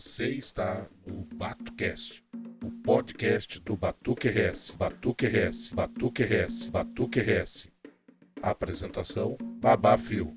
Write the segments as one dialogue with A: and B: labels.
A: Você está no BatuCast, o podcast do Batuque RS, Batuque RS, Batuque RS, Batuque RS. Apresentação: Babá Fio.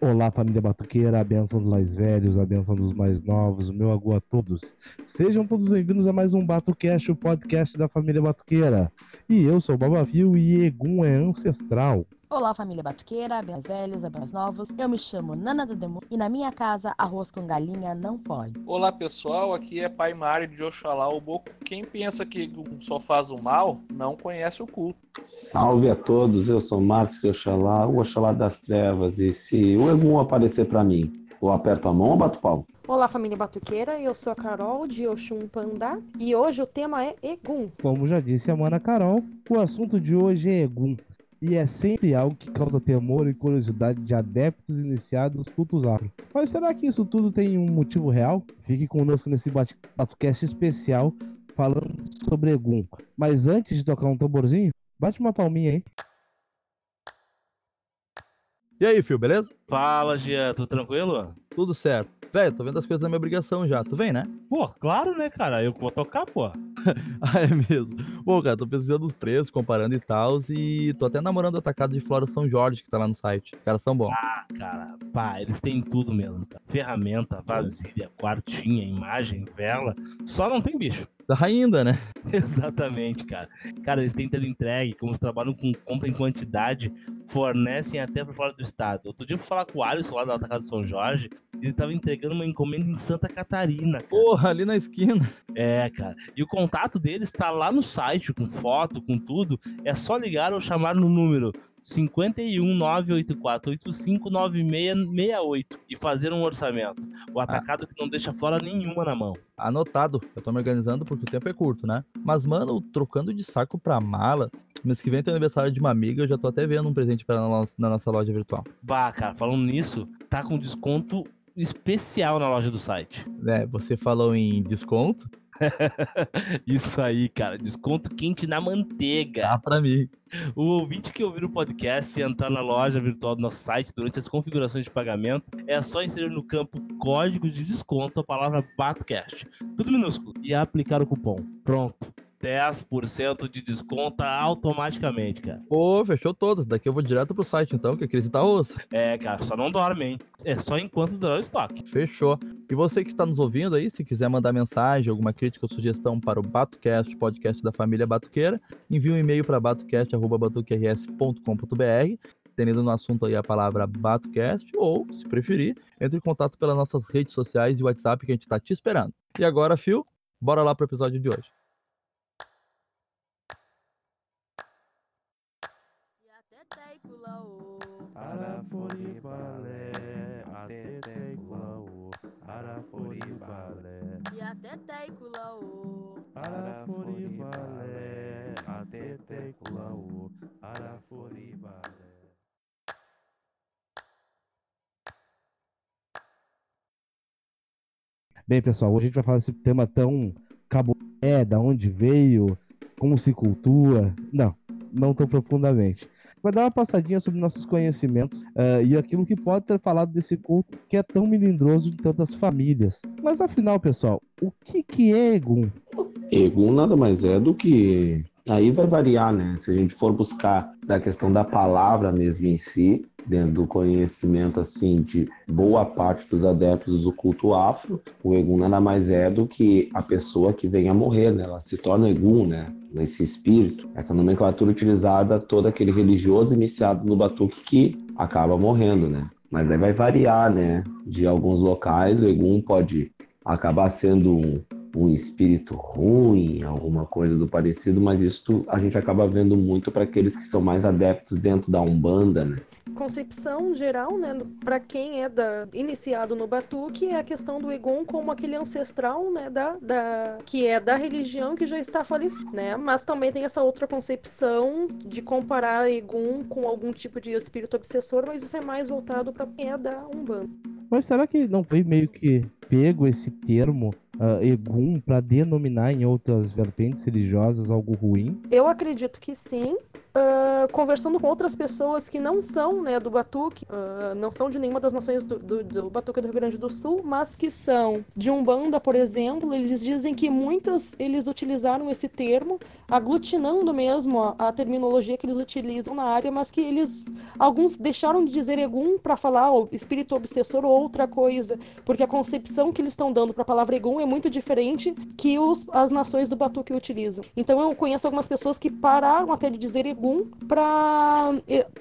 B: Olá, família batuqueira, a benção dos mais velhos, a benção dos mais novos, meu agu a todos. Sejam todos bem-vindos a mais um BatuCast, o podcast da família batuqueira. E eu sou o Babavio e Egum é ancestral.
C: Olá, família batuqueira, mais velhos, mais novos. Eu me chamo Nana do Demu e na minha casa arroz com galinha não pode.
D: Olá pessoal, aqui é Pai Mário de Oxalá o Boco. Quem pensa que só faz o mal, não conhece o culto.
E: Salve a todos, eu sou Marcos de Oxalá, o Oxalá das Trevas. E se o Egum aparecer para mim, eu aperto a mão ou bato palmo?
F: Olá, família batuqueira, eu sou a Carol de Oxum Pandá e hoje o tema é Egum.
B: Como já disse a mana Carol, o assunto de hoje é Egum. E é sempre algo que causa temor e curiosidade de adeptos iniciados nos cultos afro. Mas será que isso tudo tem um motivo real? Fique conosco nesse BatuCast especial falando sobre Egum. Mas antes de tocar um tamborzinho, bate uma palminha aí.
G: E aí, filho, beleza?
H: Fala, Gia, tudo tranquilo?
G: Tudo certo. Velho, tô vendo as coisas da minha obrigação já. Tu vem, né?
H: Pô, claro, né, cara? Eu vou tocar, pô.
G: ah, é mesmo. Pô, cara, tô pesquisando os preços, comparando e tal. E tô até namorando o atacado de Flora São Jorge, que tá lá no site. Os caras são bons.
H: Ah, cara, pá, eles têm tudo mesmo, cara. Ferramenta, vasilha, quartinha, imagem, vela. Só não tem bicho.
G: Tá ainda, né?
H: Exatamente, cara. Cara, eles têm entregue, como eles trabalham com compra em quantidade, fornecem até para fora do estado. Outro dia eu fui falar com o Alisson lá da Atacado São Jorge, ele tava entregando uma encomenda em Santa Catarina. Cara.
G: Porra, ali na esquina.
H: É, cara. E o contato deles tá lá no site, com foto, com tudo. É só ligar ou chamar no número 51984859668 e fazer um orçamento. O atacado ah. que não deixa fora nenhuma na mão.
G: Anotado. Eu tô me organizando porque o tempo é curto, né? Mas, mano, trocando de saco pra mala, mês que vem tem aniversário de uma amiga, eu já tô até vendo um presente para ela na nossa loja virtual.
H: Bah, cara, falando nisso, tá com desconto especial na loja do site.
G: É, você falou em desconto?
H: Isso aí, cara. Desconto quente na manteiga.
G: Tá pra mim.
H: O ouvinte que ouvir o podcast e entrar na loja virtual do nosso site durante as configurações de pagamento, é só inserir no campo código de desconto a palavra BATCAST. Tudo minúsculo. E aplicar o cupom. Pronto. 10% de desconto automaticamente, cara.
G: Pô, fechou todas. Daqui eu vou direto pro site, então, que aquele tá osso.
H: É, cara, só não dorme, hein? É só enquanto durar o estoque.
G: Fechou. E você que está nos ouvindo aí, se quiser mandar mensagem, alguma crítica ou sugestão para o BatuCast, podcast da família Batuqueira, envie um e-mail para batucast.batuquers.com.br tendo no assunto aí a palavra BatuCast, ou, se preferir, entre em contato pelas nossas redes sociais e WhatsApp que a gente tá te esperando. E agora, Phil, bora lá pro episódio de hoje.
I: Araforibalé, ateté culaô, Araforibalé, e ateté culaô, Araforibalé, ateté culaô, Araforibalé.
B: Bem, pessoal, hoje a gente vai falar desse tema tão cabo é, da onde veio, como se cultua. Não, não tão profundamente vai dar uma passadinha sobre nossos conhecimentos uh, e aquilo que pode ser falado desse culto que é tão melindroso em tantas famílias. Mas afinal, pessoal, o que, que é Egum?
E: Egum nada mais é do que. Aí vai variar, né? Se a gente for buscar da questão da palavra mesmo em si, dentro do conhecimento assim de boa parte dos adeptos do culto afro, o Egum nada mais é do que a pessoa que vem a morrer, né? Ela se torna Egum, né? Esse espírito, essa nomenclatura utilizada todo aquele religioso iniciado no batuque que acaba morrendo, né? Mas aí vai variar, né? De alguns locais, o Egum pode acabar sendo um, um espírito ruim, alguma coisa do parecido, mas isso a gente acaba vendo muito para aqueles que são mais adeptos dentro da Umbanda, né?
F: Concepção geral, né, para quem é da, iniciado no Batuque, é a questão do Egon como aquele ancestral, né, da, da, que é da religião que já está falecida, né? Mas também tem essa outra concepção de comparar Egon com algum tipo de espírito obsessor, mas isso é mais voltado para quem é da Umbanda.
B: Mas será que não foi meio que pego esse termo uh, Egum para denominar em outras vertentes religiosas algo ruim?
F: Eu acredito que sim, ah, conversando com outras pessoas que não são né, do Batuque, ah, não são de nenhuma das nações do, do, do Batuque do Rio Grande do Sul, mas que são de Umbanda, por exemplo, eles dizem que muitas eles utilizaram esse termo, aglutinando mesmo a, a terminologia que eles utilizam na área, mas que eles, alguns deixaram de dizer Egum para falar ó, espírito obsessor ou outra coisa, porque a concepção que eles estão dando para a palavra Egum é muito diferente que os, as nações do Batuque utilizam. Então eu conheço algumas pessoas que pararam até de dizer Egum para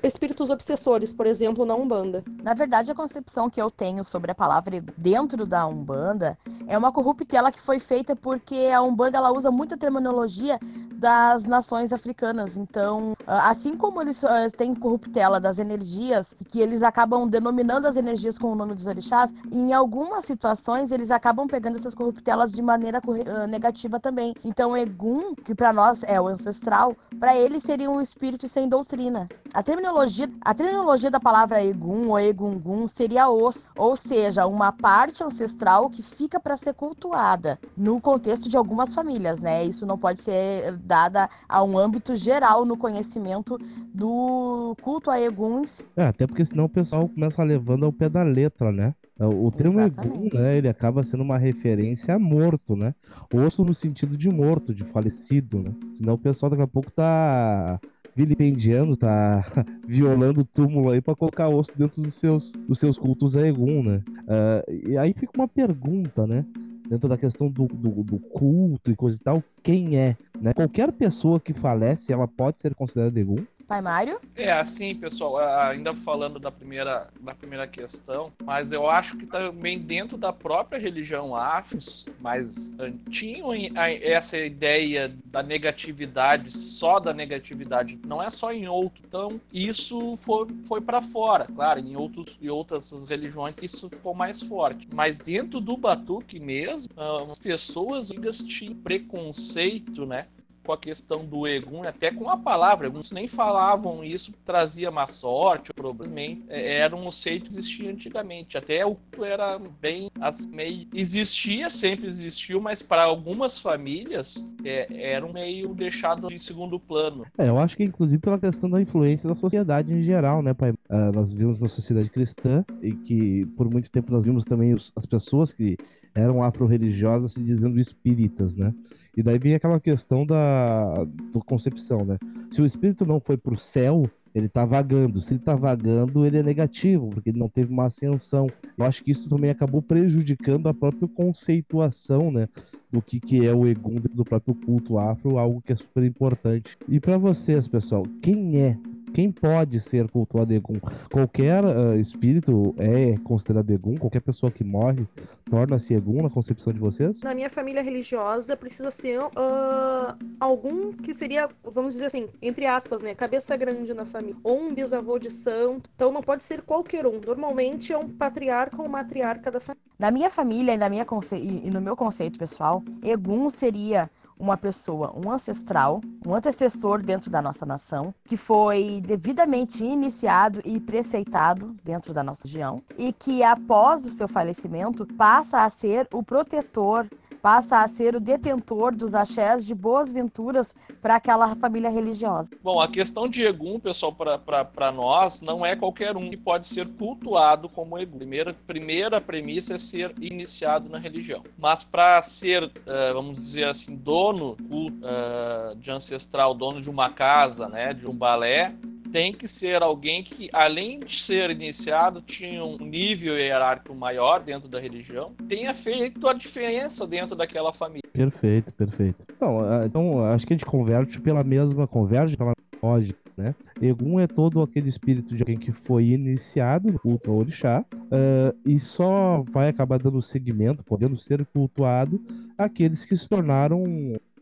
F: espíritos obsessores, por exemplo, na Umbanda.
C: Na verdade, a concepção que eu tenho sobre a palavra dentro da Umbanda é uma corruptela que foi feita porque a Umbanda ela usa muita terminologia das nações africanas. Então, assim como eles ah, têm corruptela das energias, que eles acabam denominando as energias com o nome dos orixás, em algumas situações eles acabam pegando essas corruptelas de maneira negativa também. Então, Egum, que para nós é o ancestral, para eles seria um espírito sem doutrina. A terminologia, a terminologia da palavra Egum ou Egungun seria os, ou seja, uma parte ancestral que fica para ser cultuada no contexto de algumas famílias, né? Isso não pode ser dada a um âmbito geral no conhecimento do culto a Eguns.
B: É, até porque senão o pessoal começa levando ao pé da letra, né? O termo Egum,
C: Exatamente.
B: né, ele acaba sendo uma referência a morto, né? Osso no sentido de morto, de falecido, né? Senão o pessoal daqui a pouco tá vilipendiando, tá violando o túmulo aí pra colocar osso dentro dos seus, dos seus cultos a Egum, né? Ah, e aí fica uma pergunta, né? Dentro da questão do, do, do culto e coisa e tal, quem é? Né? Qualquer pessoa que falece, ela pode ser considerada Egum?
C: Pai Mário?
D: É, assim, pessoal, ainda falando da primeira, da primeira questão, mas eu acho que também dentro da própria religião afros, mas tinham essa ideia da negatividade, só da negatividade, não é só em outro. Então, isso foi, foi para fora, claro, em, outros, em outras religiões isso ficou mais forte. Mas dentro do batuque mesmo, ah, as pessoas ainda tinham preconceito, né? Com a questão do Egum, até com a palavra, alguns nem falavam isso, trazia má sorte, provavelmente é, era um conceito que existia antigamente, até o era bem assim, meio existia, sempre existiu, mas para algumas famílias é, era um meio deixado em segundo plano.
B: É, eu acho que inclusive pela questão da influência da sociedade em geral, né, pai? Ah, nós vivemos uma sociedade cristã e que por muito tempo nós vimos também os- as pessoas que eram afro-religiosas se dizendo espíritas, né? E daí vem aquela questão da, do concepção, né? Se o espírito não foi pro céu, ele tá vagando. Se ele tá vagando, ele é negativo, porque ele não teve uma ascensão. Eu acho que isso também acabou prejudicando a própria conceituação, né? do que, que é o Egum do próprio culto afro, algo que é super importante. E para vocês, pessoal, quem é? Quem pode ser cultuado Egum? Qualquer ah, espírito é considerado Egum? Qualquer pessoa que morre torna-se Egum na concepção de vocês?
F: Na minha família religiosa precisa ser ah, algum que seria, vamos dizer assim, entre aspas, né, cabeça grande na família, ou um bisavô de santo. Então não pode ser qualquer um. Normalmente é um patriarca ou matriarca da família.
C: Na minha família e, na minha conce... e no meu conceito pessoal, Egum seria uma pessoa, um ancestral, um antecessor dentro da nossa nação, que foi devidamente iniciado e preceitado dentro da nossa região, e que após o seu falecimento passa a ser o protetor, passa a ser o detentor dos axés de boas venturas para aquela família religiosa.
D: Bom, a questão de Egum, pessoal, para nós, não é qualquer um que pode ser cultuado como Egum. Primeira, primeira premissa é ser iniciado na religião. Mas para ser, eh, vamos dizer assim, dono eh, de ancestral, dono de uma casa, né, de um balé, tem que ser alguém que, além de ser iniciado, tinha um nível hierárquico maior dentro da religião, tenha feito a diferença dentro daquela família.
B: Perfeito, perfeito. Então, então acho que a gente converte pela mesma, converge pela lógica, né? Egum é todo aquele espírito de alguém que foi iniciado culto ao orixá ah, e só vai acabar dando seguimento, podendo ser cultuado, aqueles que se tornaram,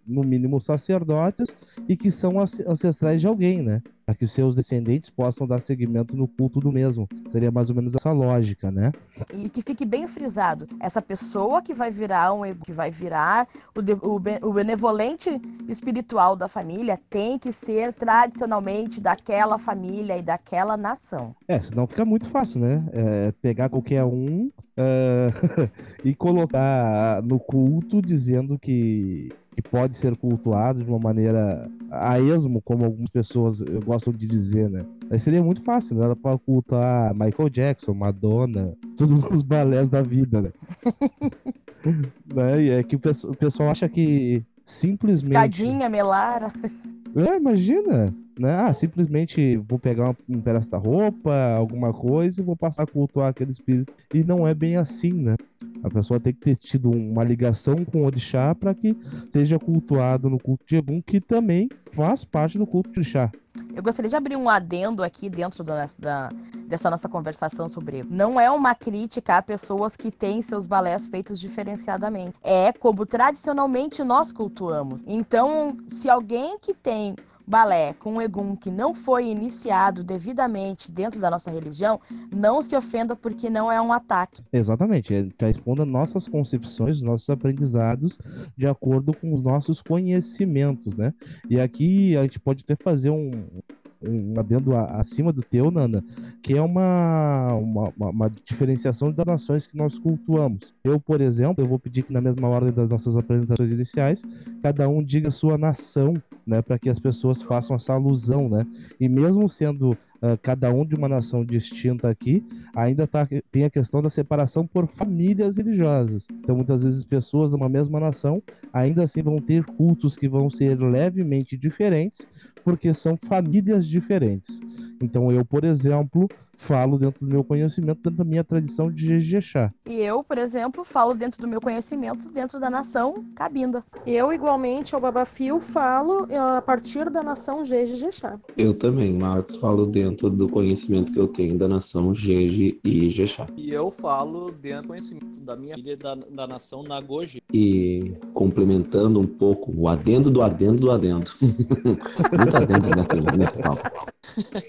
B: no mínimo, sacerdotes e que são ancestrais de alguém, né? Para que os seus descendentes possam dar seguimento no culto do mesmo. Seria mais ou menos essa lógica, né?
C: E que fique bem frisado, essa pessoa que vai virar um que vai virar o, de- o o benevolente espiritual da família tem que ser tradicionalmente daquela família e daquela nação.
B: É, senão fica muito fácil, né? É, pegar qualquer um é, e colocar no culto dizendo que, que pode ser cultuado de uma maneira a esmo, como algumas pessoas gostam de dizer, né? Aí seria muito fácil, né? Ela pode cultuar Michael Jackson, Madonna, todos os balés da vida, né? né? E é que o pessoal acha que simplesmente.
C: Escadinha, Melara.
B: É, imagina, né? Ah, simplesmente vou pegar um, pedaço da roupa, alguma coisa e vou passar a cultuar aquele espírito. E não é bem assim, né? A pessoa tem que ter tido uma ligação com o orixá para que seja cultuado no culto de Egum, que também faz parte do culto de orixá.
C: Eu gostaria de abrir um adendo aqui dentro do da, dessa nossa conversação sobre. Não é uma crítica a pessoas que têm seus balés feitos diferenciadamente. É como tradicionalmente nós cultuamos. Então, se alguém que tem balé com um egum que não foi iniciado devidamente dentro da nossa religião, não se ofenda porque não é um ataque.
B: Exatamente, ele está expondo nossas concepções, nossos aprendizados de acordo com os nossos conhecimentos, né? E aqui a gente pode até fazer um, um adendo a- acima do teu, Nana, que é uma, uma, uma- diferenciação das nações que nós cultuamos. Eu, por exemplo, eu vou pedir que na mesma ordem das nossas apresentações iniciais, cada um diga sua nação, né, para que as pessoas façam essa alusão, né? E mesmo sendo ah, cada um de uma nação distinta aqui, ainda tá, tem a questão da separação por famílias religiosas. Então, muitas vezes, pessoas de uma mesma nação ainda assim vão ter cultos que vão ser levemente diferentes, porque são famílias diferentes. Então, eu, por exemplo, falo dentro do meu conhecimento, dentro da minha tradição de Jejexá.
C: E eu, por exemplo, falo dentro do meu conhecimento, dentro da nação Cabinda.
F: Eu, igualmente ao Babafio, falo eh, a partir da nação Jeje Jexá.
E: Eu também, Marcos, falo dentro do conhecimento que eu tenho da nação Jeje e Jexá.
D: E eu falo dentro do conhecimento da minha filha da, da nação Nagoji.
E: E complementando um pouco o adendo do adendo do adendo. Muito adendo nessa, nesse papo.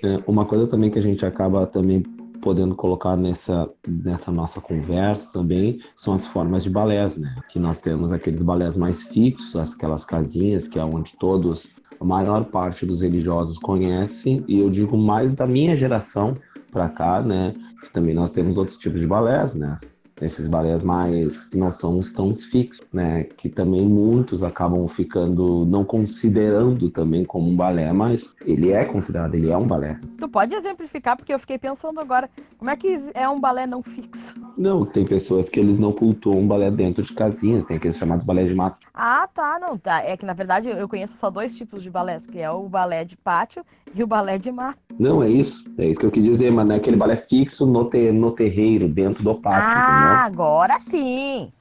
E: É, uma coisa também que a gente acaba também podendo colocar nessa, nessa nossa conversa também são as formas de balés, né? Que nós temos aqueles balés mais fixos, aquelas casinhas que é onde todos, a maior parte dos religiosos conhecem, e eu digo mais da minha geração para cá, né? Que também nós temos outros tipos de balés, né? Esses balés mais que não são tão fixos, né? Que também muitos acabam ficando não considerando também como um balé, mas ele é considerado, ele é um balé.
C: Tu pode exemplificar, porque eu fiquei pensando agora, como é que é um balé não fixo?
E: Não, tem pessoas que eles não cultuam balé dentro de casinhas, tem aqueles chamados balés de mato.
C: Ah, tá, não, tá. É que na verdade eu conheço só dois tipos de balés, que é o balé de pátio e o balé de mar.
E: Não, é isso, é isso que eu quis dizer, mas não é aquele balé fixo no, te, no terreiro, dentro do pátio,
C: Ah, agora sim!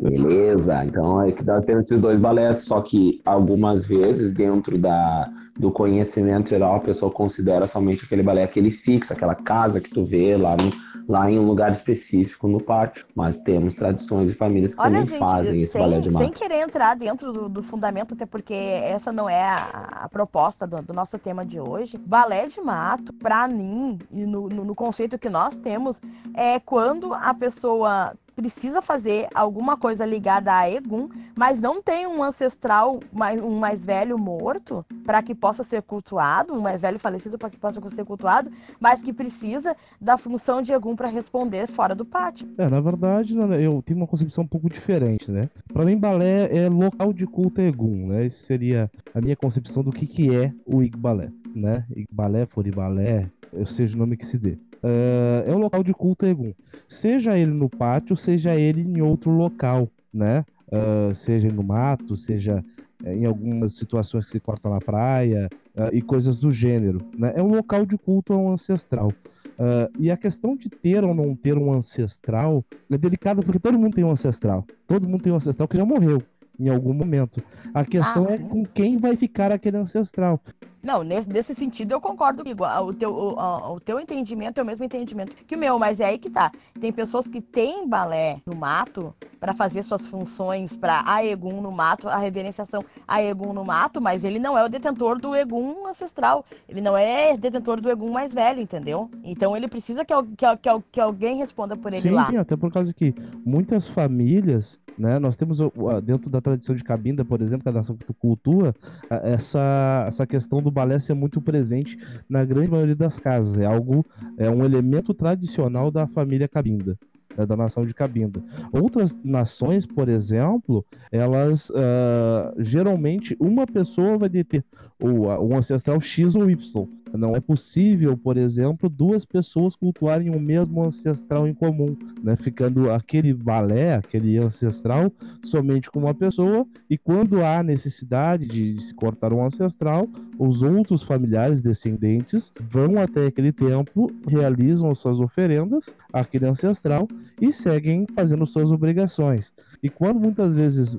E: Beleza, então é que nós temos esses dois balés, só que algumas vezes dentro da, do conhecimento geral a pessoa considera somente aquele balé, aquele fixo, aquela casa que tu vê lá, no, lá em um lugar específico no pátio. Mas temos tradições de famílias que
C: Olha,
E: também fazem
C: gente,
E: esse balé de
C: sem, sem
E: mato.
C: querer entrar dentro do, do fundamento, até porque essa não é a, a proposta do, do nosso tema de hoje. Balé de mato, pra mim, e no, no- no conceito que nós temos, é quando a pessoa precisa fazer alguma coisa ligada a Egum, mas não tem um ancestral, um mais velho morto, para que possa ser cultuado, um mais velho falecido para que possa ser cultuado, mas que precisa da função de Egum para responder fora do pátio.
B: É, na verdade, eu tenho uma concepção um pouco diferente, né? Pra mim, balé é local de culto egum, né? Essa seria a minha concepção do que, que é o Igbalé, né? Igbalé, Foribalé, seja o nome que se dê. É, é um local de culto egum. Seja ele no pátio, seja ele em outro local, né? Ah, seja no mato, seja é, em algumas situações que se corta na praia ah, e coisas do gênero, né? É um local de culto ao ancestral. Ah, e a questão de ter ou não ter um ancestral é delicada porque todo mundo tem um ancestral. Todo mundo tem um ancestral que já morreu em algum momento. A questão
C: Ah,
B: é com quem vai ficar aquele ancestral.
C: Não, nesse, nesse sentido eu concordo comigo. Ah, O teu, o, o teu entendimento é o mesmo entendimento que o meu, mas é aí que tá. Tem pessoas que têm balé no mato para fazer suas funções para a Egum no mato, a reverenciação a Egum no mato, mas ele não é o detentor do Egum ancestral. Ele não é detentor do Egum mais velho, entendeu? Então ele precisa que, que, que, que alguém responda por ele
B: sim,
C: lá.
B: sim, até por causa que muitas famílias, né, nós temos dentro da tradição de Cabinda, por exemplo, que é a nação cultua, essa, essa questão do balé ser muito presente na grande maioria das casas. É algo, é um elemento tradicional da família Cabinda. Né, da nação de Cabinda. Outras nações, por exemplo, elas ah, geralmente uma pessoa vai ter o, o ancestral X ou Y. Não é possível, por exemplo, duas pessoas cultuarem o mesmo ancestral em comum, né? Ficando aquele balé, aquele ancestral, somente com uma pessoa, e quando há necessidade de se cortar um ancestral, os outros familiares descendentes vão até aquele templo, realizam suas oferendas àquele ancestral e seguem fazendo suas obrigações. E quando muitas vezes,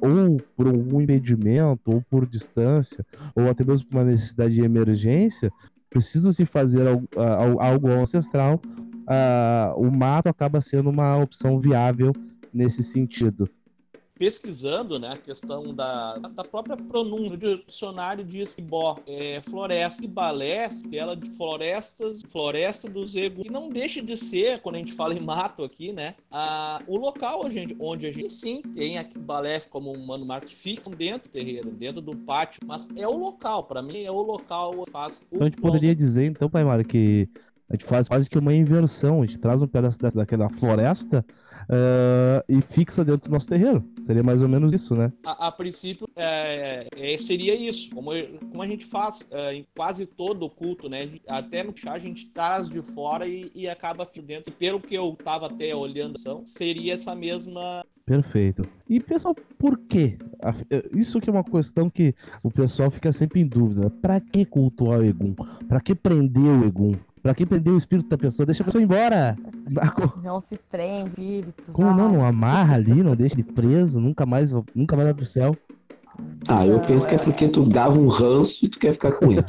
B: ou por algum impedimento, ou por distância, ou até mesmo por uma necessidade de emergência, precisa se fazer algo, algo ancestral, ah, o mato acaba sendo uma opção viável nesse sentido.
D: Pesquisando né, a questão da, da própria pronúncia. O dicionário diz que bó é floresta e balé, ela de florestas, floresta dos egos, que não deixa de ser, quando a gente fala em mato aqui, né, a, o local onde a, gente, onde a gente sim tem aqui balés como o Mano Marcos ficam dentro do terreiro, dentro do pátio, mas é o local, para mim é o local que faz o
B: Então a gente poderia dizer, então, Pai Mário, que a gente faz quase que uma inversão. A gente traz um pedaço da- daquela floresta ah, e fixa dentro do nosso terreiro. Seria mais ou menos isso, né?
D: A, a princípio, é, é, seria isso, como, eu- como a gente faz é, em quase todo o culto, né? Até no chá a gente traz de fora e, e acaba dentro. Pelo que eu tava até olhando, são, seria essa mesma.
B: Perfeito. E pessoal, por quê? Eh, Isso que é uma questão que o pessoal fica sempre em dúvida. Pra que cultuar o Egum? Pra que prender o Egum? Pra que prender o espírito da pessoa? Deixa a pessoa ir embora.
C: Não se prende, espíritos.
B: Como não? Não amarra ali, não deixa ele preso, nunca mais, nunca mais vai pro céu.
E: Ah, eu
C: Não,
E: penso que é
C: é-
E: porque tu dava um ranço e tu quer ficar com ele.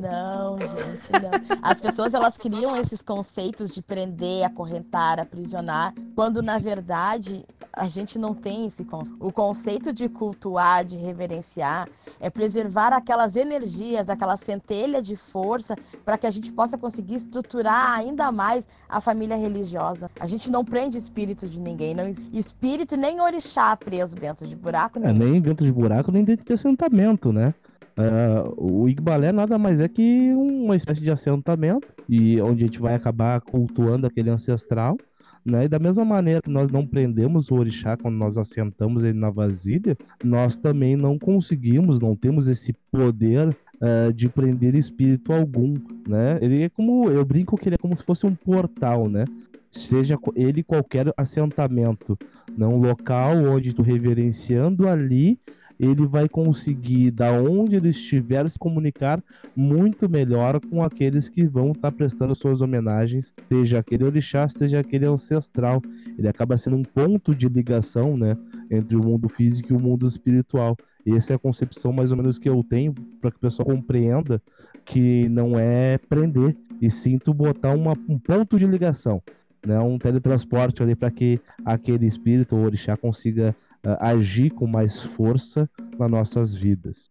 C: Não, gente, não. As pessoas elas criam esses conceitos de prender, acorrentar, aprisionar, quando na verdade a gente não tem esse conceito. O conceito de cultuar, de reverenciar, é preservar aquelas energias, aquela centelha de força para que a gente possa conseguir estruturar ainda mais a família religiosa. A gente não prende espírito de ninguém, não espírito nem orixá preso dentro de buraco
B: É,
C: nenhum.
B: nem dentro de buraco, nem dentro de assentamento, né? Ah, o Igbalé nada mais é que uma espécie de assentamento, e onde a gente vai acabar cultuando aquele ancestral, né? E da mesma maneira que nós não prendemos o orixá quando nós assentamos ele na vasilha, nós também não conseguimos, não temos esse poder ah, de prender espírito algum, né? Ele é como, eu brinco que ele é como se fosse um portal, né? Seja ele qualquer assentamento, né? um local onde tu reverenciando ali, ele vai conseguir, da onde ele estiver, se comunicar muito melhor com aqueles que vão estar prestando suas homenagens, seja aquele orixá, seja aquele ancestral. Ele acaba sendo um ponto de ligação, né, entre o mundo físico e o mundo espiritual. Essa é a concepção mais ou menos que eu tenho para que o pessoal compreenda que não é prender, e sim botar uma, um ponto de ligação, né, um teletransporte ali para que aquele espírito ou orixá consiga agir com mais força nas nossas vidas.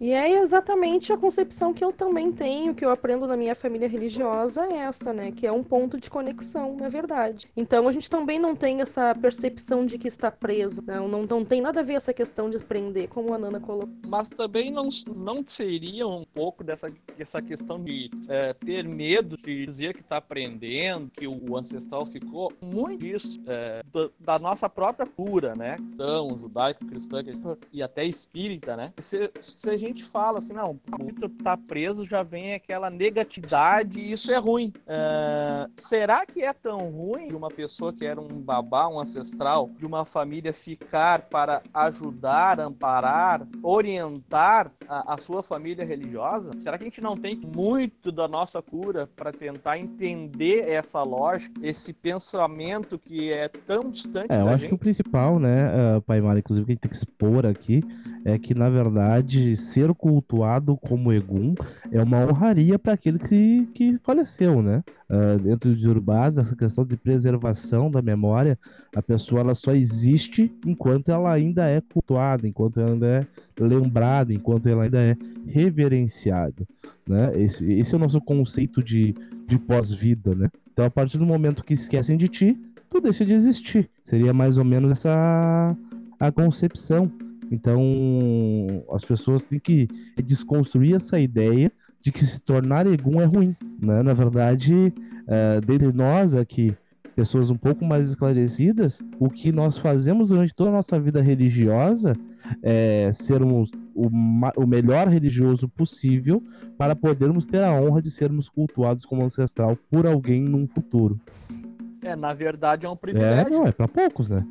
F: E é exatamente a concepção que eu também tenho, que eu aprendo na minha família religiosa, é essa, né? Que é um ponto de conexão, na verdade. Então a gente também não tem essa percepção de que está preso. Não, não, não tem nada a ver essa questão de prender, como a Nana colocou.
D: Mas também não, não seria um pouco dessa, dessa questão de é, ter medo de dizer que está aprendendo, que o ancestral ficou. Muito disso é, da, da nossa própria cura, né? Então, a gente- e até espírita, né? Se, se a gente fala assim, não, o tá preso, já vem aquela negatividade e isso é ruim. É, será que é tão ruim de uma pessoa que era um babá, um ancestral, de uma família ficar para ajudar, amparar, orientar a, a sua família religiosa? Será que a gente não tem muito da nossa cura para tentar entender essa lógica, esse pensamento que é tão distante
B: É, eu acho que o
D: gente?
B: principal, né, uh, Pai Mário, inclusive, que a gente tem que expor aqui, é que, na verdade, ser cultuado como Egum é uma honraria para aquele que, que faleceu, né? Ah, dentro de Urubás, essa questão de preservação da memória, a pessoa ela só existe enquanto ela ainda é cultuada, enquanto ela ainda é lembrada, enquanto ela ainda é reverenciada, né? Esse, esse é o nosso conceito de, de pós-vida, né? Então, a partir do momento que esquecem de ti, tu deixa de existir. Seria mais ou menos essa a concepção. Então, as pessoas têm que desconstruir essa ideia de que se tornar egum é ruim, né? Na verdade, eh, dentre nós aqui, pessoas um pouco mais esclarecidas, o que nós fazemos durante toda a nossa vida religiosa é sermos o, o melhor religioso possível para podermos ter a honra de sermos cultuados como ancestral por alguém num futuro.
D: É, na verdade é um
B: É,
D: privilégio.
B: não, é para poucos, né?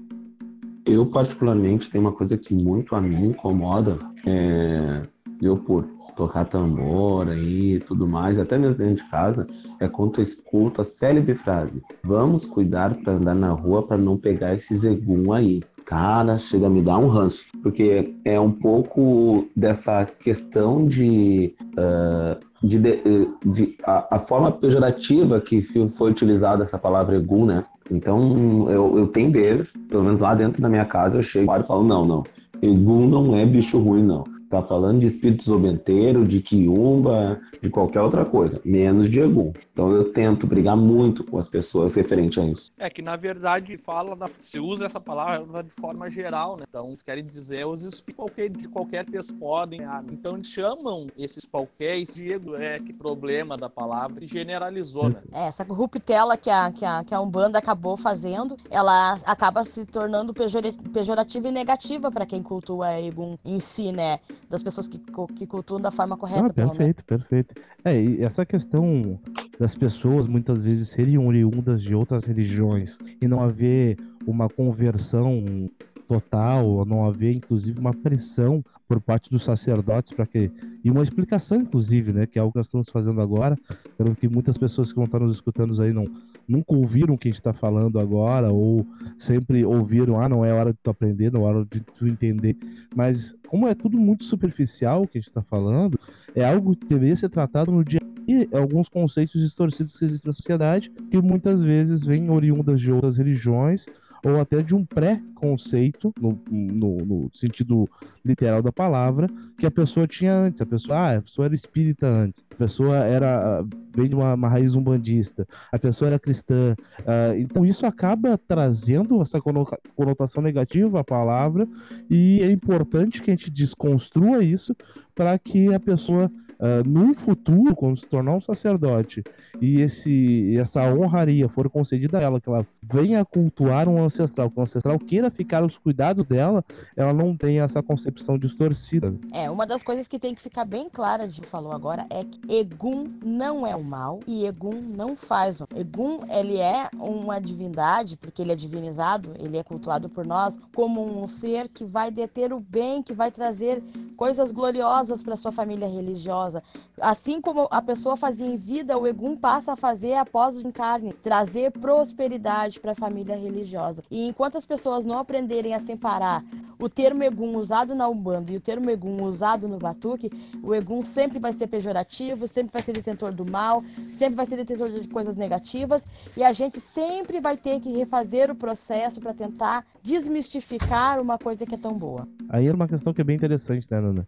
E: Eu, particularmente, tem uma coisa que muito a mim incomoda. É... Eu, por tocar tambor e tudo mais, até mesmo dentro de casa, é quando tu escuta a célebre frase: Vamos cuidar para andar na rua para não pegar esse zegum aí. Cara, chega a me dar um ranço, porque é um pouco dessa questão de. ah, de, de- de- a, a forma pejorativa que foi utilizada essa palavra egum, né? Então, eu, eu tenho vezes, pelo menos lá dentro da minha casa, eu chego e falo, não, não, Egum não é bicho ruim, não. Tá falando de espírito zobenteiro, de quiumba, de qualquer outra coisa, menos de Egum. Então eu tento brigar muito com as pessoas referente a isso.
D: É que na verdade fala da, se usa essa palavra de forma geral, né? Então eles querem dizer os espíritos qualquer- de qualquer pessoa podem. ah, Então eles chamam esses qualquer Diego é que problema da palavra e generalizou, né?
C: É, essa corruptela que a, que, a, que a Umbanda acabou fazendo, ela acaba se tornando pejora- pejorativa e negativa para quem cultua Egum em si, né? Das pessoas que, que cultuam da forma correta,
B: Ah, perfeito, perfeito. É, e essa questão das pessoas muitas vezes serem oriundas de outras religiões e não haver uma conversão total, ou não haver inclusive uma pressão por parte dos sacerdotes para que e uma explicação inclusive, né, que é algo que nós estamos fazendo agora, pelo que muitas pessoas que vão estar nos escutando aí não nunca ouviram o que a gente está falando agora ou sempre ouviram, ah, não é hora de tu aprender, não é hora de tu entender, mas como é tudo muito superficial o que a gente está falando, é algo que deveria ser tratado no dia dia, alguns conceitos distorcidos que existem na sociedade, que muitas vezes vêm oriundas de outras religiões, ou até de um pré-conceito, no, no, no sentido literal da palavra, que a pessoa tinha antes. A pessoa, ah, a pessoa era espírita antes, a pessoa era vem de uma, uma raiz umbandista, a pessoa era cristã. ah, então isso acaba trazendo essa conota- conotação negativa à palavra, e é importante que a gente desconstrua isso para que a pessoa, ah, num futuro, quando se tornar um sacerdote, e esse, essa honraria for concedida a ela, que ela venha cultuar um ancestral, que o ancestral queira ficar aos cuidados dela, ela não tenha essa concepção distorcida.
C: É, uma das coisas que tem que ficar bem clara de falou agora é que Egum não é o mal e Egum não faz o Egum, ele é uma divindade, porque ele é divinizado, ele é cultuado por nós como um ser que vai deter o bem, que vai trazer coisas gloriosas para sua família religiosa. Assim como a pessoa fazia em vida, o Egum passa a fazer após o encarne, trazer prosperidade para a família religiosa. E enquanto as pessoas não aprenderem a separar o termo Egum usado na Umbanda e o termo Egum usado no Batuque, o Egum sempre vai ser pejorativo, sempre vai ser detentor do mal, sempre vai ser detentor de coisas negativas e a gente sempre vai ter que refazer o processo para tentar desmistificar uma coisa que é tão boa.
B: Aí é uma questão que é bem interessante, né, Nana?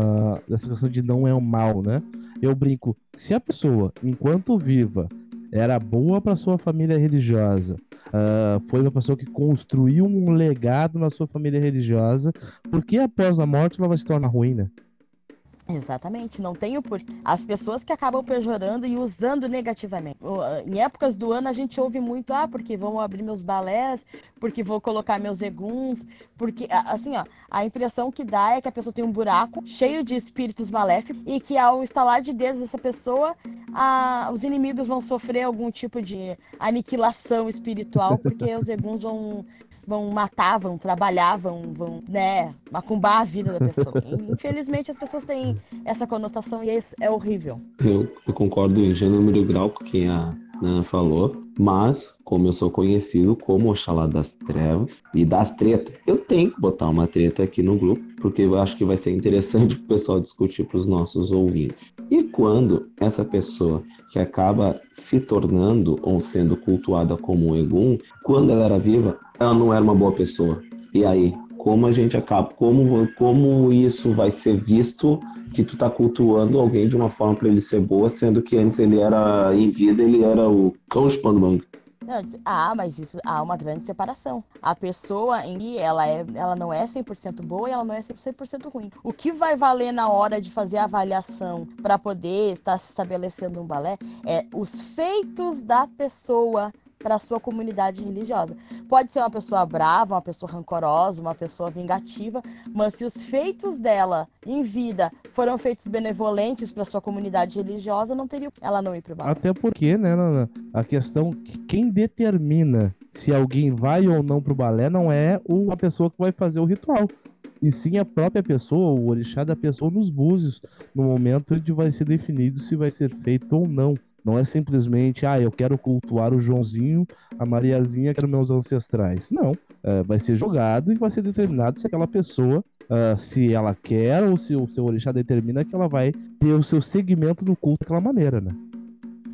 B: Ah, essa questão de não é o mal, né? Eu brinco, se a pessoa, enquanto viva, era boa para sua família religiosa, ah, foi uma pessoa que construiu um legado na sua família religiosa, por que após a morte ela vai se tornar ruim, né?
C: Exatamente, não tem o porquê. As pessoas que acabam pejorando e usando negativamente. Ah, Em épocas do ano a gente ouve muito, ah, porque vão abrir meus balés, porque vou colocar meus eguns, porque, assim, ó, a impressão que dá é que a pessoa tem um buraco cheio de espíritos maléficos e que ao instalar de dedos dessa pessoa, a- os inimigos vão sofrer algum tipo de aniquilação espiritual, porque os eguns vão vão matar, vão trabalhar, vão, vão, né, macumbar a vida da pessoa. Infelizmente as pessoas têm essa conotação e isso é horrível.
E: Eu, eu concordo em gênero grau com quem a Nana falou, mas como eu sou conhecido como Oxalá das Trevas e das tretas, eu tenho que botar uma treta aqui no grupo, porque eu acho que vai ser interessante para o pessoal discutir para os nossos ouvintes. E quando essa pessoa que acaba se tornando ou sendo cultuada como um Egum, quando ela era viva, ela não era uma boa pessoa. E aí, como a gente acaba, como, como isso vai ser visto que tu tá cultuando alguém de uma forma para ele ser boa, sendo que antes ele era, em vida, ele era o cão chupando manga.
C: Ah, mas isso há uma grande separação. A pessoa em si, ela, é, ela não é 100% boa e ela não é 100% ruim. O que vai valer na hora de fazer a avaliação para poder estar se estabelecendo um balé é os feitos da pessoa para sua comunidade religiosa. Pode ser uma pessoa brava, uma pessoa rancorosa, uma pessoa vingativa, mas se os feitos dela em vida foram feitos benevolentes para sua comunidade religiosa, não teria ela não ir para o balé.
B: Até porque, né, Nana, a questão que quem determina se alguém vai ou não pro balé não é o- a pessoa que vai fazer o ritual. E sim a própria pessoa, o orixá da pessoa nos búzios, no momento onde vai ser definido se vai ser feito ou não. Não é simplesmente, ah, eu quero cultuar o Joãozinho, a Mariazinha, quero meus ancestrais. Não. É, vai ser jogado e vai ser determinado se aquela pessoa, ah, se ela quer ou se o seu orixá determina que ela vai ter o seu segmento no culto daquela maneira, né?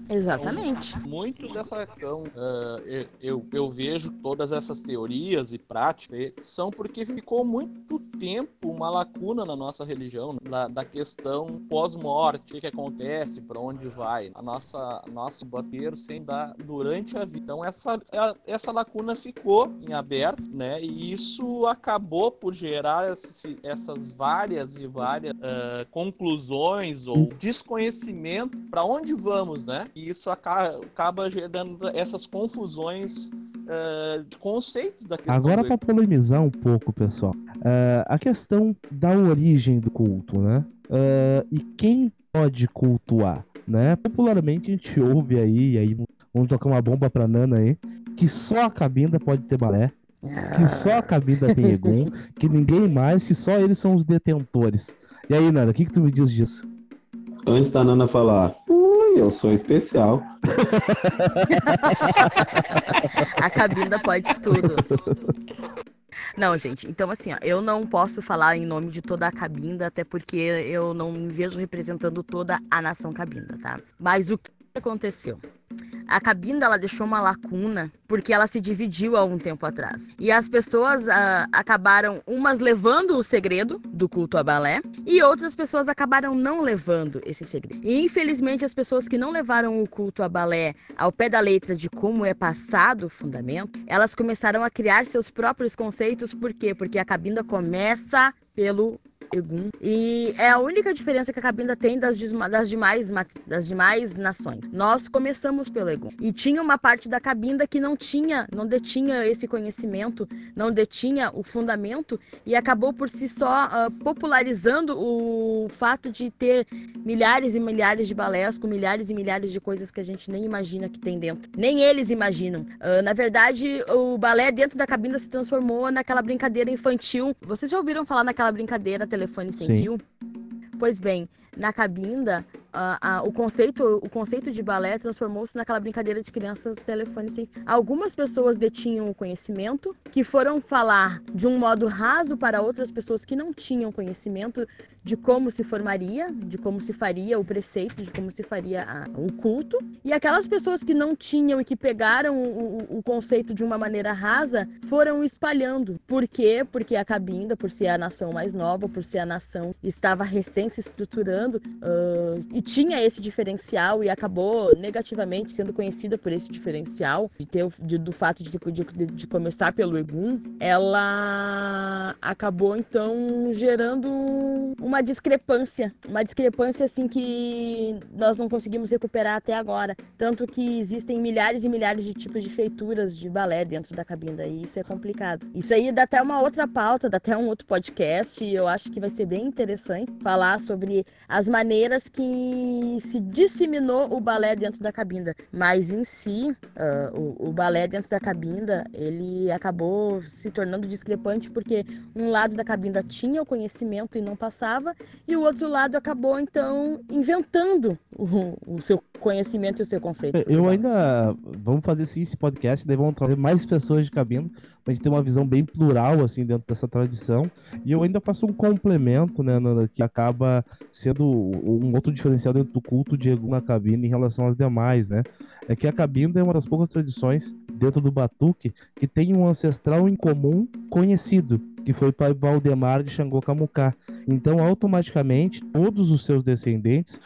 C: Exatamente.
D: Muito dessa questão, ah, eu- eu, vejo todas essas teorias e práticas são porque ficou muito tempo uma lacuna na nossa religião, da, da questão pós-morte, o que, acontece, para onde vai, a nossa nosso bater sem dar durante a vida. Então essa, essa lacuna ficou em aberto, né? E isso acabou por gerar esse- essas várias e várias ah, conclusões ou desconhecimento para onde vamos, né? E isso aca- acaba gerando essas confusões ah, de conceitos da questão
B: Agora,
D: do
B: para polemizar um pouco, pessoal, eh, a questão da origem do culto, né? Eh, e quem pode cultuar, né? Popularmente a gente ouve aí, e aí vamos tocar uma bomba pra Nana aí, que só a cabinda pode ter balé, que só a cabinda tem egum, que ninguém mais, que só eles são os detentores. E aí, Nana, o que, que tu me diz disso?
E: Antes da Nana falar, eu sou especial.
C: A cabinda pode tudo. Não, gente, então assim, ó, eu não posso falar em nome de toda a cabinda, até porque eu não me vejo representando toda a nação cabinda, tá? Mas o que aconteceu? A cabinda, ela deixou uma lacuna porque ela se dividiu há um tempo atrás. E as pessoas ah, acabaram, umas levando o segredo do culto a balé, e outras pessoas acabaram não levando esse segredo. E infelizmente, as pessoas que não levaram o culto a balé ao pé da letra de como é passado o fundamento, elas começaram a criar seus próprios conceitos. Por quê? Porque a cabinda começa pelo Egum. E é a única diferença que a cabinda tem das, das, demais, das demais nações. Nós começamos pelo Egum. E tinha uma parte da cabinda que não tinha, não detinha esse conhecimento, não detinha o fundamento e acabou por si só ah, popularizando o fato de ter milhares e milhares de balés com milhares e milhares de coisas que a gente nem imagina que tem dentro. Nem eles imaginam. Ah, na verdade, o balé dentro da cabinda se transformou naquela brincadeira infantil. Vocês já ouviram falar naquela brincadeira telefone sem
B: Sim.
C: fio? Pois bem, na cabinda, ah, o, conceito, o conceito de balé transformou-se naquela brincadeira de crianças telefone sem fio. Algumas pessoas detinham o conhecimento, que foram falar de um modo raso para outras pessoas que não tinham conhecimento de como se formaria, de como se faria o preceito, de como se faria a- o culto. E aquelas pessoas que não tinham e que pegaram o, o- o conceito de uma maneira rasa foram espalhando. Por quê? Porque a cabinda, por ser a nação mais nova, por ser a nação estava recém se estruturando ah, e tinha esse diferencial e acabou negativamente sendo conhecida por esse diferencial de ter de- do fato de, de, de começar pelo Egum, ela acabou então gerando uma discrepância, uma discrepância assim que nós não conseguimos recuperar até agora, tanto que existem milhares e milhares de tipos de feituras de balé dentro da cabinda e isso é complicado. Isso aí dá até uma outra pauta, dá até um outro podcast e eu acho que vai ser bem interessante falar sobre as maneiras que se disseminou o balé dentro da cabinda, mas em si ah, o, o balé dentro da cabinda ele acabou se tornando discrepante porque um lado da cabinda tinha o conhecimento e não passava, e o outro lado acabou então inventando o, o seu conhecimento e o seu conceito. o
B: Eu ainda. Vamos fazer sim esse podcast, daí vamos trazer mais pessoas de cabine, pra gente ter uma visão bem plural, assim, dentro dessa tradição. E eu ainda faço um complemento, né, Nanda, que acaba sendo um outro diferencial dentro do culto de Egum na cabine em relação às demais, né? É que a cabinda é uma das poucas tradições dentro do batuque que tem um ancestral em comum conhecido, que foi Pai Valdemar de Xangô Camucá. Então, automaticamente, todos os seus descendentes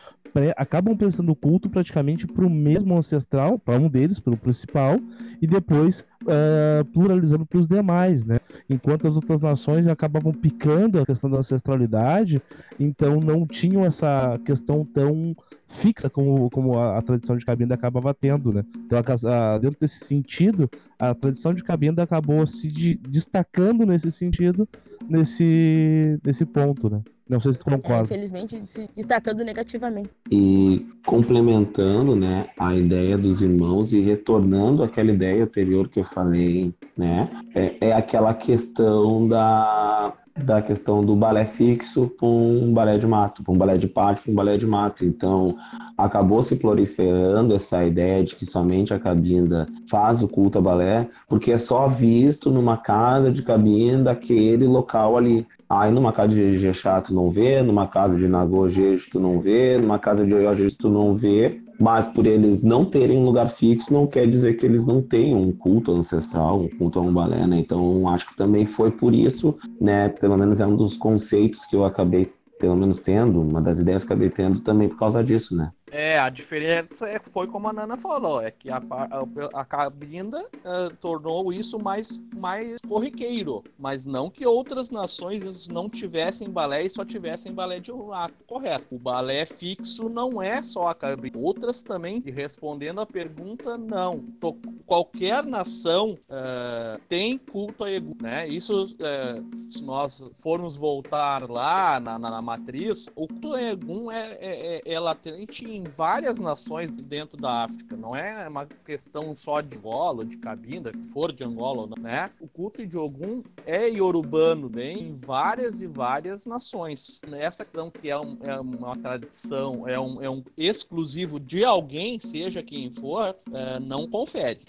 B: acabam prestando culto praticamente para o mesmo ancestral, para um deles, para o principal, e depois eh, pluralizando para os demais, né? Enquanto as outras nações acabavam picando a questão da ancestralidade, então não tinham essa questão tão fixa como, como a, a tradição de cabinda acabava tendo, né? Então, a a- dentro desse sentido, a tradição de cabinda acabou se de- destacando nesse sentido, nesse, nesse ponto, né? Não sei se
C: É,
B: concorda.
C: infelizmente, se destacando negativamente.
E: E complementando, né, a ideia dos irmãos e retornando àquela ideia anterior que eu falei, né, é, é aquela questão da, da questão do balé fixo com um balé de mato, com um balé de parque, com um balé de mato. Então, acabou se proliferando essa ideia de que somente a cabinda faz o culto a balé, porque é só visto numa casa de cabinda aquele local ali. Aí numa casa de Jexá tu não vê, numa casa de Nagojejo tu não vê, numa casa de Oiojejo tu não vê, mas por eles não terem um lugar fixo não quer dizer que eles não tenham um culto ancestral, um culto a um balé, né? Então acho que também foi por isso, né? Pelo menos é um dos conceitos que eu acabei pelo menos tendo, uma das ideias que acabei tendo também por causa disso, né?
D: É, a diferença é, foi como a Nana falou, é que a, a, a cabinda eh, tornou isso mais, mais corriqueiro, mas não que outras nações não tivessem balé e só tivessem balé de ato correto. O balé fixo não é só a cabinda. Outras também, e respondendo a pergunta, não. To- qualquer nação eh, tem culto a Egu, né? Isso, eh, se nós formos voltar lá na, na, na matriz, o culto a Egum é, é, é- é latente em várias nações dentro da África. Não é uma questão só de Angola, de Cabinda, que for de Angola, né? O culto de Ogum é iorubano bem em várias e várias nações. Essa questão que é, um- é uma tradição, é um, é um exclusivo de alguém, seja quem for, é, não confere.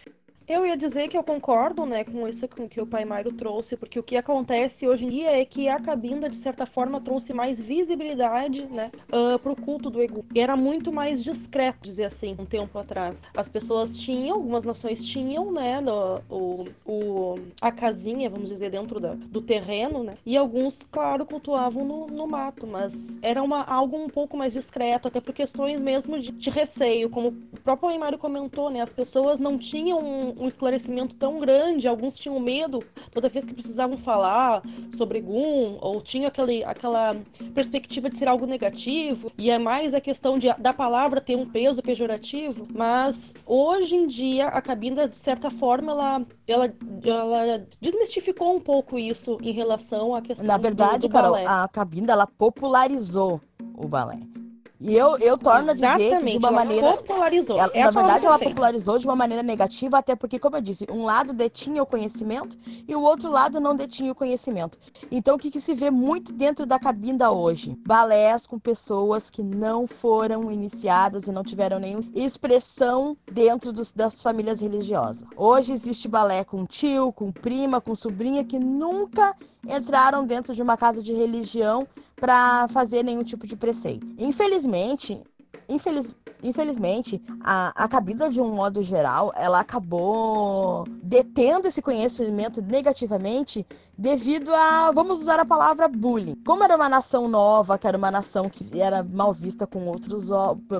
F: Eu ia dizer que eu concordo, né, com isso que o Pai Mário trouxe, porque o que acontece hoje em dia é que a cabinda, de certa forma, trouxe mais visibilidade, né, para o culto do Egu. E era muito mais discreto, dizer assim, um tempo atrás. As pessoas tinham, algumas nações tinham, né, no- o, o- a casinha, vamos dizer, dentro da- do terreno, né, e alguns, claro, cultuavam no, no mato, mas era uma, algo um pouco mais discreto, até por questões mesmo de, de receio, como o próprio Pai Mário comentou, né, as pessoas não tinham um esclarecimento tão grande, alguns tinham medo toda vez que precisavam falar sobre Gun, ou tinha aquele, aquela perspectiva de ser algo negativo, e é mais a questão de, da palavra ter um peso pejorativo, mas hoje em dia a cabinda, de certa forma, ela, ela, ela desmistificou um pouco isso em relação à questão
C: Na
F: do-
C: verdade,
F: do
C: Carol,
F: balé.
C: a cabinda ela popularizou o balé. E eu, eu torno a dizer que de
F: Exatamente,
C: uma
F: ela
C: maneira.
F: popularizou.
C: Ela-
F: É
C: na verdade, ela popularizou de uma maneira negativa, até porque, como eu disse, um lado detinha o conhecimento e o outro lado não detinha o conhecimento. Então, o que, que se vê muito dentro da cabinda hoje? Balés com pessoas que não foram iniciadas e não tiveram nenhuma expressão dentro dos- das famílias religiosas. Hoje existe balé com tio, com prima, com sobrinha que nunca entraram dentro de uma casa de religião para fazer nenhum tipo de preceito. Infelizmente, infeliz, infelizmente, a, a cabida, de um modo geral, ela acabou detendo esse conhecimento negativamente devido a, vamos usar a palavra bullying. Como era uma nação nova, que era uma nação que era mal vista com outros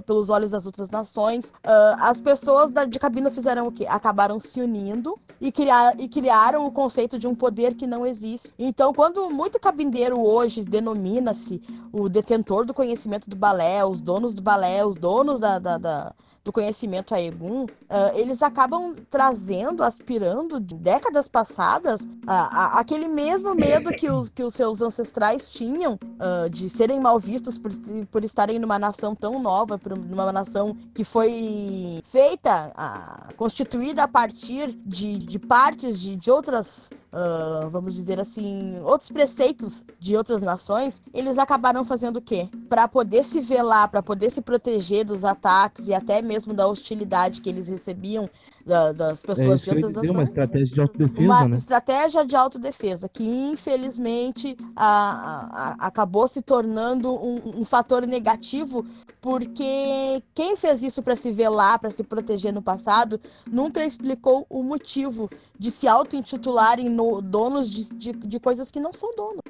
C: pelos olhos das outras nações, ah, as pessoas da, de cabina fizeram o quê? Acabaram se unindo e, criar, e criaram o conceito de um poder que não existe. Então, quando muito cabindeiro hoje denomina-se o detentor do conhecimento do balé, os donos do balé, os donos da, da- da- do conhecimento a Egum, ah, eles acabam trazendo, aspirando, de décadas passadas, a- a- aquele mesmo medo que os, que os seus ancestrais tinham ah, de serem mal vistos por, por estarem numa nação tão nova, por uma nação que foi feita, ah, constituída a partir de, de partes de, de outras, ah, vamos dizer assim, outros preceitos de outras nações, eles acabaram fazendo o quê? Para poder se velar, para poder se proteger dos ataques e até mesmo da hostilidade que eles recebiam da- das
B: É
C: pessoas
B: isso
C: de outras
B: dizer, uma
C: nações
B: estratégia de autodefesa,
C: uma
B: né?
C: estratégia de autodefesa que infelizmente a- a- acabou se tornando um, um fator negativo porque quem fez isso para se velar, para se proteger no passado, nunca explicou o motivo de se auto-intitularem no- donos de, de, de coisas que não são donos.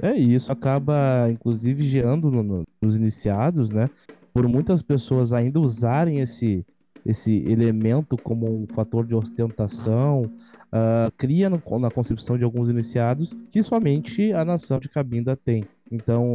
B: É, e isso acaba, inclusive, gerando no- no- nos iniciados, né? Por muitas pessoas ainda usarem esse, esse elemento como um fator de ostentação, ah, cria no- na concepção de alguns iniciados que somente a nação de Cabinda tem. Então,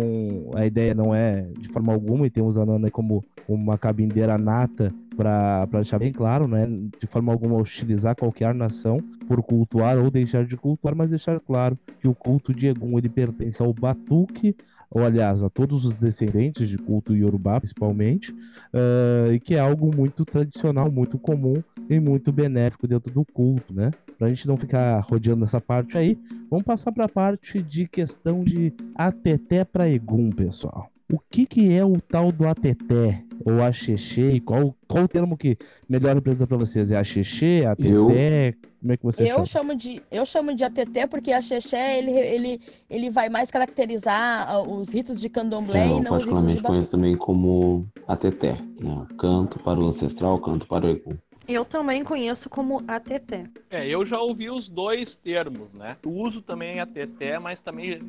B: a ideia não é de forma alguma, e temos a Nana como uma cabindeira nata para deixar bem claro, né? De forma alguma hostilizar qualquer nação por cultuar ou deixar de cultuar, mas deixar claro que o culto de Egum ele pertence ao Batuque, ou aliás, a todos os descendentes de culto Yorubá, principalmente, uh, e que é algo muito tradicional, muito comum e muito benéfico dentro do culto, né? Pra gente não ficar rodeando essa parte aí, vamos passar para a parte de questão de ateté para Egum, pessoal. O que, que é o tal do ateté? Ou axexê? Qual, qual o termo que melhor representa para vocês? É axexê, ateté?
E: Eu-
B: Como é que você
C: Eu
B: chama?
C: chamo de eu chamo de ATT porque a Xexé ele, ele, ele vai mais caracterizar ah, os ritos de candomblé
E: É,
C: e
E: eu
C: não os ritos de
E: conheço também como ateté, né? Canto para o ancestral, canto para o Egum.
F: Eu também conheço como ATT.
D: É, eu já ouvi os dois termos, né? Eu uso também a teté, mas também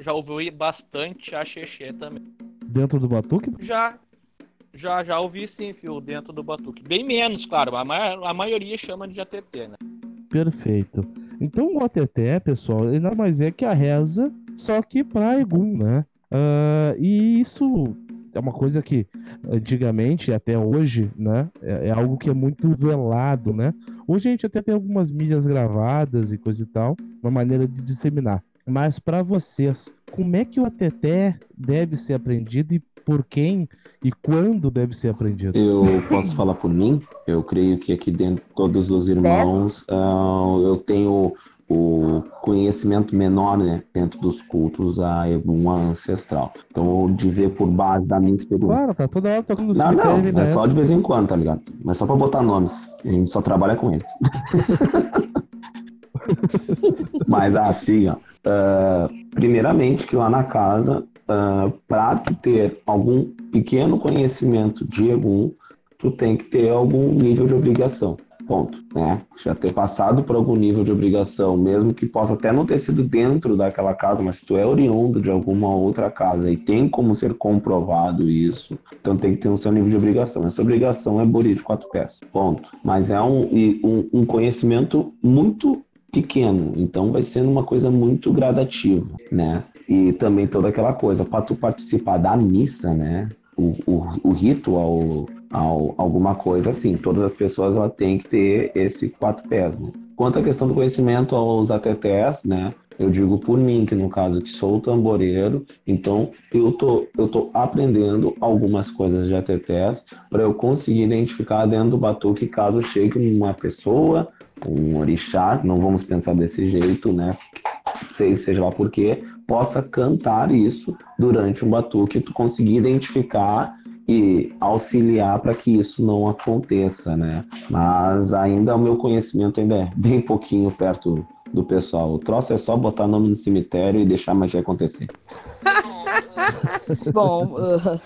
D: já ouvi bastante a xexé também.
B: Dentro do Batuque?
D: Já, já, já ouvi sim, fio, dentro do batuque. Bem menos, claro, a, ma- a maioria chama de ATT, né?
B: Perfeito. Então o ateté, pessoal, ele nada mais é que a reza, só que para Egum, né? Ah, e isso é uma coisa que antigamente, até hoje, né? É, é algo que é muito velado, né? Hoje a gente até tem algumas mídias gravadas e coisa e tal, uma maneira de disseminar. Mas para vocês, como é que o ateté deve ser aprendido e por quem e quando deve ser aprendido?
E: Eu posso falar por mim? Eu creio que aqui dentro, todos os irmãos, ah, eu tenho o conhecimento menor, né, dentro dos cultos a Egum ancestral. Então, vou dizer por base da minha experiência.
B: Claro, tá toda hora tocando
E: Não, não, é só de vez em quando, tá ligado? Mas só pra botar nomes. A gente só trabalha com eles. Mas assim, ó. ah, primeiramente, que lá na casa, ah, pra tu ter algum pequeno conhecimento de Egum, tu tem que ter algum nível de obrigação. Ponto, né? Já ter passado por algum nível de obrigação, mesmo que possa até não ter sido dentro daquela casa, mas se tu é oriundo de alguma outra casa e tem como ser comprovado isso, então tem que ter um seu nível de obrigação. Essa obrigação é Bori de quatro pés. Ponto. Mas é um, um, um conhecimento muito pequeno, então vai sendo uma coisa muito gradativa, né? E também toda aquela coisa, para tu participar da missa, né? O, o, o rito ao, alguma coisa assim, todas as pessoas ela tem que ter esse quatro pés, né? Quanto à questão do conhecimento aos atetés, né? Eu digo por mim, que no caso que sou tamboreiro, então eu tô, eu tô aprendendo algumas coisas de atetés para eu conseguir identificar dentro do batuque caso chegue uma pessoa, um orixá, não vamos pensar desse jeito, né? Sei, seja lá por quê, possa cantar isso durante um batuque, tu conseguir identificar e auxiliar para que isso não aconteça, né? Mas ainda o meu conhecimento ainda é bem pouquinho perto do pessoal. O troço é só botar nome no cemitério e deixar a magia acontecer.
C: Bom, uh,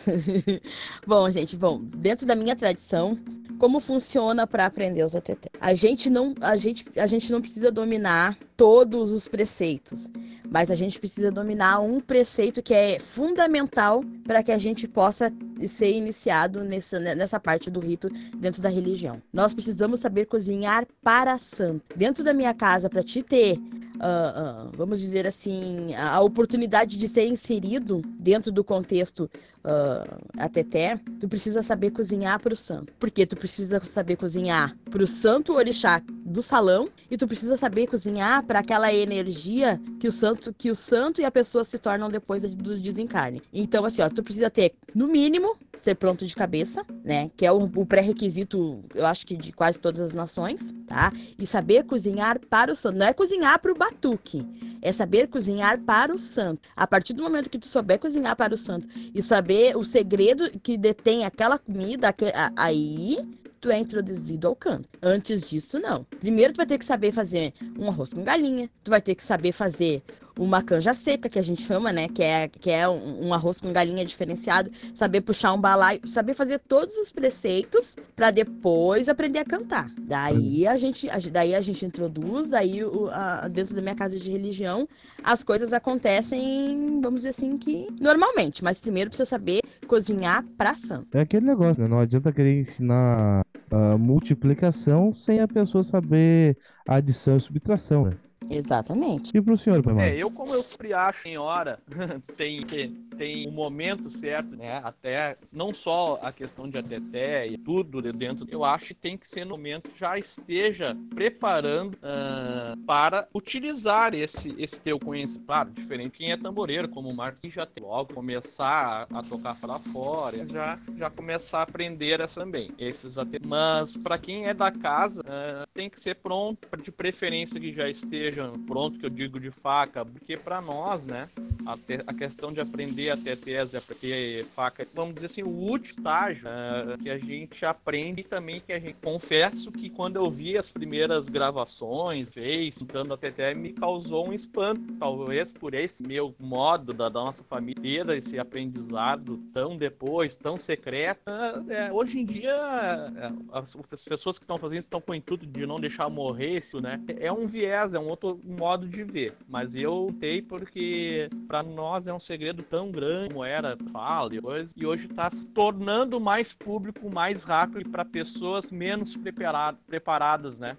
C: bom, gente, bom, dentro da minha tradição, como funciona para aprender os OTT? A gente não, a gente, a gente não precisa dominar todos os preceitos, mas a gente precisa dominar um preceito que é fundamental para que a gente possa ser iniciado nessa, nessa parte do rito dentro da religião. Nós precisamos saber cozinhar para santo. Dentro da minha casa, para te ter ah, ah, vamos dizer assim, a oportunidade de ser inserido dentro do contexto uh, ateté, tu precisa saber cozinhar para o santo. Porque tu precisa saber cozinhar para o santo orixá do salão e tu precisa saber cozinhar para aquela energia que o santo que o santo e a pessoa se tornam depois do desencarne. Então assim, ó, tu precisa ter no mínimo ser pronto de cabeça, né? Que é o, o pré-requisito, eu acho que de quase todas as nações, tá? E saber cozinhar para o santo. Não é cozinhar para o batuque, é saber cozinhar para o santo. A partir do momento que tu souber cozinhar para o santo e saber o segredo que detém aquela comida, aí tu é introduzido ao canto. Antes disso, não. Primeiro tu vai ter que saber fazer um arroz com galinha, tu vai ter que saber fazer uma canja seca, que a gente chama, né? Que é, que é um, um arroz com galinha diferenciado. Saber puxar um balaio, saber fazer todos os preceitos para depois aprender a cantar. Daí a gente, a- daí a gente introduz, aí o- a- dentro da minha casa de religião, as coisas acontecem, vamos dizer assim, que normalmente. Mas primeiro precisa saber cozinhar pra santo.
B: É aquele negócio, né? Não adianta querer ensinar ah, multiplicação sem a pessoa saber adição e subtração, né?
C: Exatamente.
B: E pro senhor, pai
D: É,
B: Mário?
D: eu como eu sempre acho em hora, tem que tem um momento certo, né? Até não só a questão de ateté e tudo de dentro, eu acho que tem que ser no momento que já esteja preparando ah, para utilizar esse esse teu conhecimento, claro, diferente de quem é tamboreiro, como o Marquinhos já tem logo começar a, a tocar para fora, já já começar a aprender essa também, esses até. Mas para quem é da casa, ah, tem que ser pronto, de preferência que já pronto, que eu digo de faca, porque para nós, né, a, a questão de aprender até tese, aprender faca, vamos dizer assim, o último estágio ah, que a gente aprende também que a gente confesso que quando eu vi as primeiras gravações, fez, cantando até até me causou um espanto, talvez por esse meu modo da, da nossa família, ter esse aprendizado tão depois, tão secreto. Ah, é, hoje em dia, é, as, as pessoas que estão fazendo estão com o intuito de não deixar morrer isso, né? É um viés, é um outro modo de ver. Mas eu tei porque para nós é um segredo tão grande como era fala e coisa, e hoje está se tornando mais público, mais rápido para pessoas menos prepara- preparadas, né?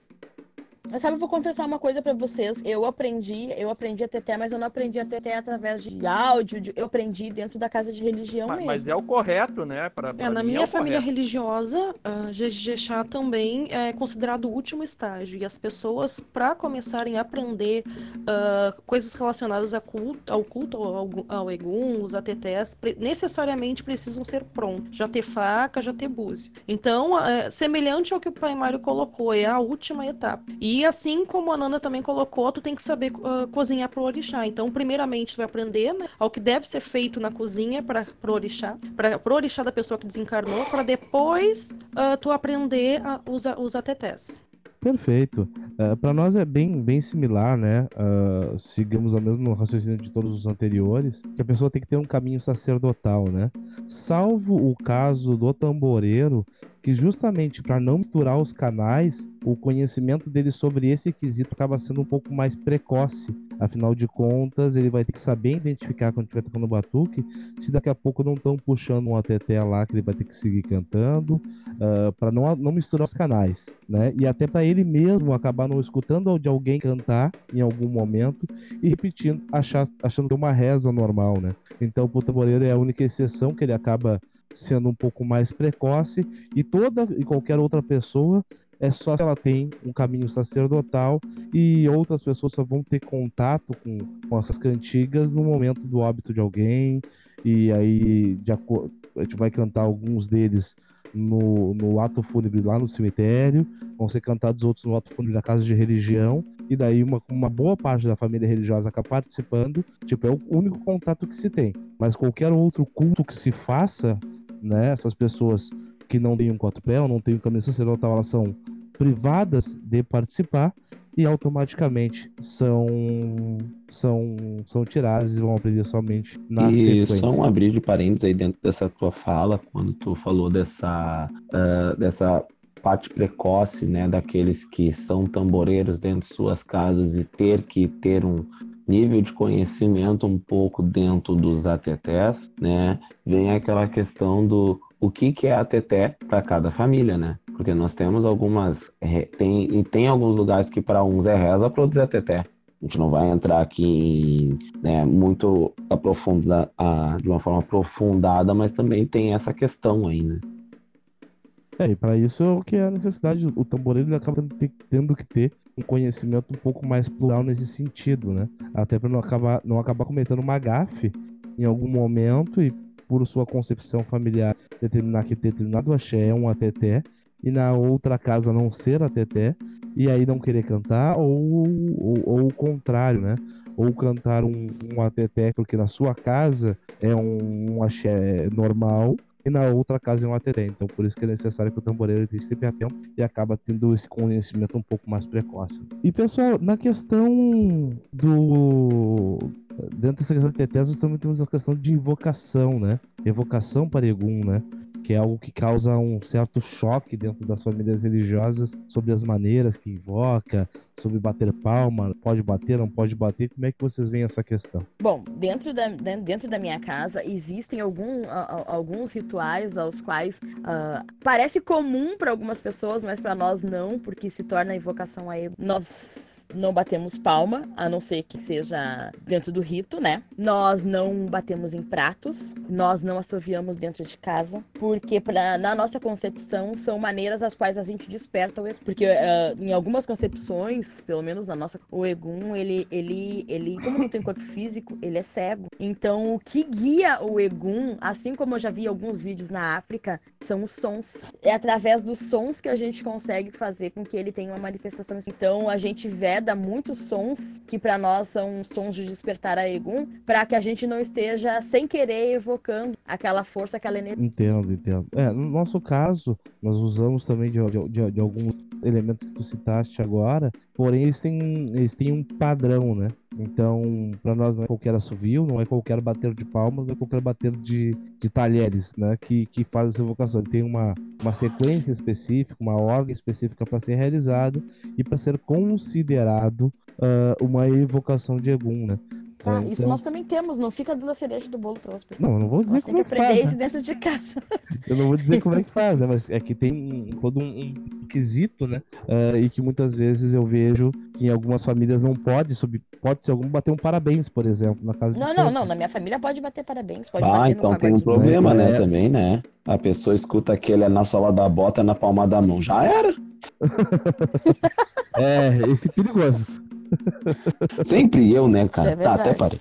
C: Mas sabe, eu vou confessar uma coisa pra vocês. Eu aprendi, eu aprendi a teté, mas eu não aprendi a teté através de áudio. de- Eu aprendi dentro da casa de religião
D: Mas,
C: mesmo.
D: mas é o correto, né? Pra,
F: É,
D: pra
F: na
D: mim
F: minha
D: é
F: família
D: correto.
F: religiosa, a Jejexá também é considerado o último estágio. E as pessoas, para começarem a aprender ah, coisas relacionadas a culto, ao culto, ao, ao Egum, os atetés, pre- necessariamente precisam ser prontos. Já ter faca, já ter búzio. Então, é, semelhante ao que o pai Mário colocou, é a última etapa. E assim como a Nanda também colocou, tu tem que saber ah, cozinhar pro orixá. Então, primeiramente, tu vai aprender né, ao que deve ser feito na cozinha para pro orixá, para pro orixá da pessoa que desencarnou, para depois ah, tu aprender a, os, a- os atetés.
B: Perfeito. para nós é bem, bem similar, né? Ah, seguimos o mesmo raciocínio de todos os anteriores, que a pessoa tem que ter um caminho sacerdotal, né? Salvo o caso do tamboreiro, que justamente para não misturar os canais, o conhecimento dele sobre esse quesito acaba sendo um pouco mais precoce. Afinal de contas, ele vai ter que saber identificar quando estiver tocando batuque, se daqui a pouco não estão puxando um ateté lá que ele vai ter que seguir cantando, para não, não misturar os canais, né? E até para ele mesmo acabar não escutando de alguém cantar em algum momento e repetindo, achar, achando que é uma reza normal, né? Então, o tamboreiro é a única exceção que ele acaba sendo um pouco mais precoce e toda e qualquer outra pessoa é só se ela tem um caminho sacerdotal e outras pessoas só vão ter contato com, com essas cantigas no momento do óbito de alguém. E aí de a gente vai cantar alguns deles no, no ato fúnebre lá no cemitério, vão ser cantados outros no ato fúnebre na casa de religião, e daí uma, uma boa parte da família religiosa acaba participando, tipo, é o único contato que se tem. Mas qualquer outro culto que se faça, né, essas pessoas que não têm um quatro pé ou não têm um caminho sacerdotal, elas são privadas de participar e automaticamente são são são tiradas e vão aprender somente na
E: e
B: sequência.
E: só um abrir de parênteses aí dentro dessa tua fala, quando tu falou dessa, ah, dessa parte precoce, né, daqueles que são tamboreiros dentro de suas casas e ter que ter um nível de conhecimento um pouco dentro dos ATTs, né, vem aquela questão do o que que é ATT para cada família, né? Porque nós temos algumas tem e tem alguns lugares que para uns é reza, para outros é ATT. A gente não vai entrar aqui em né, muito aprofunda, a, de uma forma aprofundada, mas também tem essa questão aí, né?
B: É, e para isso é o que é a necessidade. O tamboreiro acaba tendo que ter um conhecimento um pouco mais plural nesse sentido, né? Até para não acabar, não acabar cometendo uma gafe em algum momento e por sua concepção familiar determinar que determinado axé é um ateté e na outra casa não ser ateté e aí não querer cantar ou, ou, ou o contrário, né? Ou cantar um, um ateté porque na sua casa é um, um axé normal e na outra casa é um ateté. Então, por isso que é necessário que o tamboreiro esteja sempre atento e acaba tendo esse conhecimento um pouco mais precoce. E, pessoal, na questão do. Dentro dessa questão de tetés, nós também temos a questão de invocação, né? Evocação para Egum, né? Que é algo que causa um certo choque dentro das famílias religiosas sobre as maneiras que invoca, sobre bater palma, pode bater, não pode bater. Como é que vocês veem essa questão?
C: Bom, dentro da, dentro da minha casa existem algum, alguns rituais aos quais ah, parece comum para algumas pessoas, mas para nós não, porque se torna invocação aí. Nós não batemos palma, a não ser que seja dentro do rito, né? Nós não batemos em pratos, nós não assoviamos dentro de casa, porque pra, na nossa concepção são maneiras as quais a gente desperta o Egum. Porque eh, em algumas concepções, pelo menos na nossa, o Egum, ele, ele, ele, como não tem corpo físico, ele é cego. Então, o que guia o Egum, assim como eu já vi alguns vídeos na África, são os sons. É através dos sons que a gente consegue fazer com que ele tenha uma manifestação. Então, a gente veda muitos sons que para nós são sons de despertar a Egum, para que a gente não esteja sem querer evocando aquela força, aquela energia.
B: Entendo, entendo. É, no nosso caso, nós usamos também de, de- de- de alguns elementos que tu citaste agora, porém eles têm, eles têm um padrão, né? Então, para nós não é qualquer assovio, não é qualquer bater de palmas, não é qualquer bater de, de talheres, né? Que, que faz essa evocação. Ele tem uma, uma sequência específica, uma ordem específica para ser realizado e para ser considerado ah, uma evocação de Egum, né?
C: Tá,
B: É,
C: isso
B: então-
C: nós também temos, não fica dando a cereja do bolo para pessoas.
B: Não, eu não vou dizer
C: Nós
B: como
C: que
B: é que
C: aprender
B: faz,
C: isso
B: né?
C: dentro de casa.
B: Eu não vou dizer como é que faz, né? Mas é que tem todo um, um quesito, né? Ah, e que muitas vezes eu vejo que em algumas famílias não pode subir. Pode ser algum bater um parabéns, por exemplo, na casa de
C: Não, não, não. Na minha família pode bater parabéns, pode
E: Ah,
C: bater no
E: então tem um problema, né,
B: É.
E: também, né? A pessoa escuta aquele é na sola da bota, na palma da mão. Já era.
B: É, esse é perigoso.
E: Sempre eu, né, cara?
C: É
E: tá, até parei.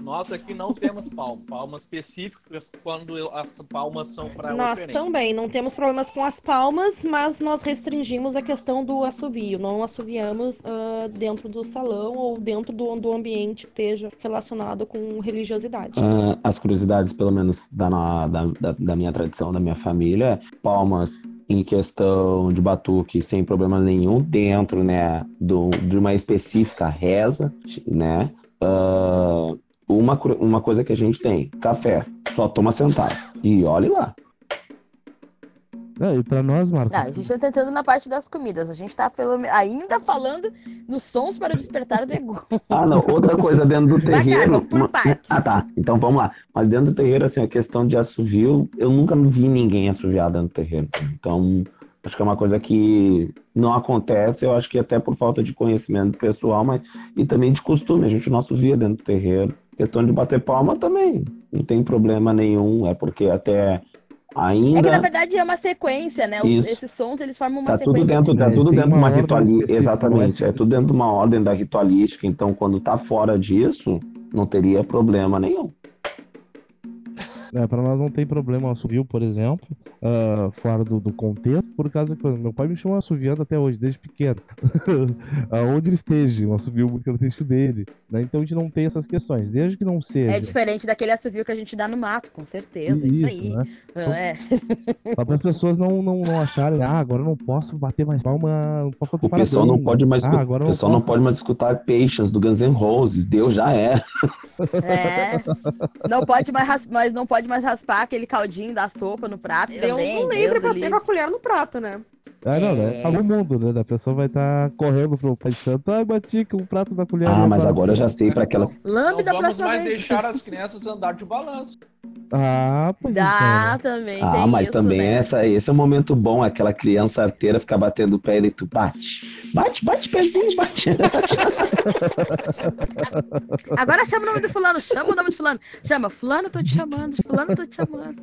D: Nós aqui não temos palmas. Palmas específicas quando as palmas são para
F: Nós
D: oferenda.
F: também não temos problemas com as palmas, mas nós restringimos a questão do assovio. Não assoviamos ah, dentro do salão ou dentro do, do ambiente que esteja relacionado com religiosidade.
E: Ah, as curiosidades, pelo menos da, na- da, da, da minha tradição, da minha família, palmas em questão de batuque sem problema nenhum dentro, né, do, de uma específica reza, né? Ah, uma, uma coisa que a gente tem, café, só toma sentado. E olhe lá.
B: Não, e pra nós, Marcos,
C: Não, a gente tá tentando na parte das comidas. A gente tá pelo- ainda falando nos sons para despertar do ego.
E: Ah, não. Outra coisa dentro do terreiro. uma-
C: partes.
E: Ah, tá. Então vamos lá. Mas dentro do terreiro, assim, a questão de assovio, eu nunca vi ninguém assoviar dentro do terreiro. Então, acho que é uma coisa que não acontece, eu acho que até por falta de conhecimento pessoal, mas e também de costume. A gente não assovia dentro do terreiro. Questão de bater palma também. Não tem problema nenhum. É porque até ainda.
C: É que na verdade é uma sequência, né? Os- esses sons eles formam uma
E: Tá tudo
C: sequência.
E: dentro, tá
B: Eles
E: tudo dentro de
B: uma
E: uma ritualística.
B: específica,
E: Exatamente,
B: é
E: é tudo dentro de uma ordem da ritualística. Então, quando tá fora disso, não teria problema nenhum.
B: É, para nós não tem problema o assovio, por exemplo, ah, fora do, do contexto, por causa que meu pai me chamou assoviando até hoje, desde pequeno. Aonde ele esteja, um assovio muito característico dele. Né? Então a gente não tem essas questões, desde que não seja.
C: É diferente daquele assovio que a gente dá no mato, com certeza. Isso, aí.
B: né?
C: É.
B: Só para as pessoas não, não, não acharem, ah, agora eu não posso bater mais palma, não posso bater
E: O pessoal não pode mais,
B: ah, agora
E: pessoal não
B: posso.
E: pode mais escutar Patience do Guns N' Roses. Deus já é.
C: É. Não pode mais mas não pode mais raspar aquele caldinho da sopa no prato
F: Deus
C: também.
F: não
C: Deus
F: pra ter
C: livre.
F: com a colher no prato, né?
B: Ah, não, né?
C: É.
B: O mundo, né? A pessoa vai estar correndo pro Pai Santo, ah, bati com um prato da colher.
E: Ah, mas
B: agora.
E: eu já sei para aquela.
C: Lambe da próxima vez.
D: deixar as crianças andar de balanço.
B: Ah, pois
C: Dá
B: então.
C: também,
E: Ah,
C: tem
E: mas
C: isso,
E: também
C: né?
E: essa, esse é um momento bom, aquela criança arteira ficar batendo o pé e tu bate. Bate, bate, pezinho, bate.
C: Agora chama o nome do fulano, chama o nome do fulano. Chama, fulano, tô te chamando, fulano, tô te chamando.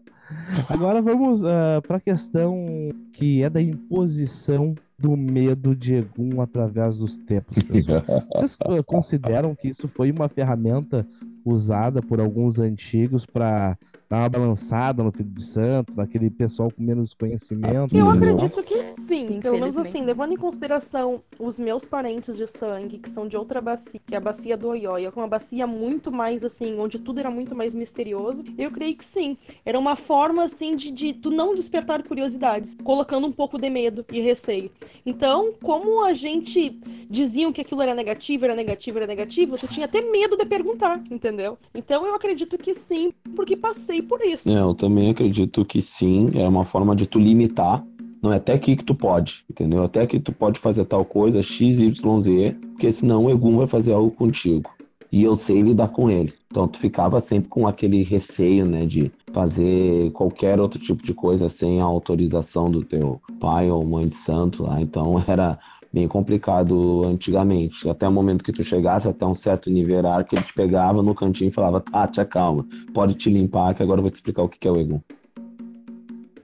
B: Agora vamos para a questão que é da imposição do medo de Egum através dos tempos, pessoal. Vocês ah, consideram que isso foi uma ferramenta usada por alguns antigos para dar uma balançada no Filho de Santo, naquele pessoal com menos conhecimento?
F: Eu acredito que sim. Pelo menos assim, levando em consideração os meus parentes de sangue, que são de outra bacia, que é a bacia do Oióia, que é uma bacia muito mais assim, onde tudo era muito mais misterioso, eu creio que sim. Era uma forma assim de, de tu não despertar curiosidades, colocando um pouco de medo e receio. Então, como a gente diziam que aquilo era negativo, era negativo, era negativo, tu tinha até medo de perguntar, entendeu? Então eu acredito que sim, porque passei por isso.
E: Eu também acredito que sim, é uma forma de tu limitar. Não é até aqui que tu pode, entendeu? Até aqui tu pode fazer tal coisa, X, Y, Z, porque senão o Egum vai fazer algo contigo. E eu sei lidar com ele. Então tu ficava sempre com aquele receio, né, de fazer qualquer outro tipo de coisa sem a autorização do teu pai ou mãe de santo lá. Então era bem complicado antigamente. Até o momento que tu chegasse até um certo nível hierárquico, ele te pegava no cantinho e falava, ah, te acalma, pode te limpar que agora eu vou te explicar o que é o Egum.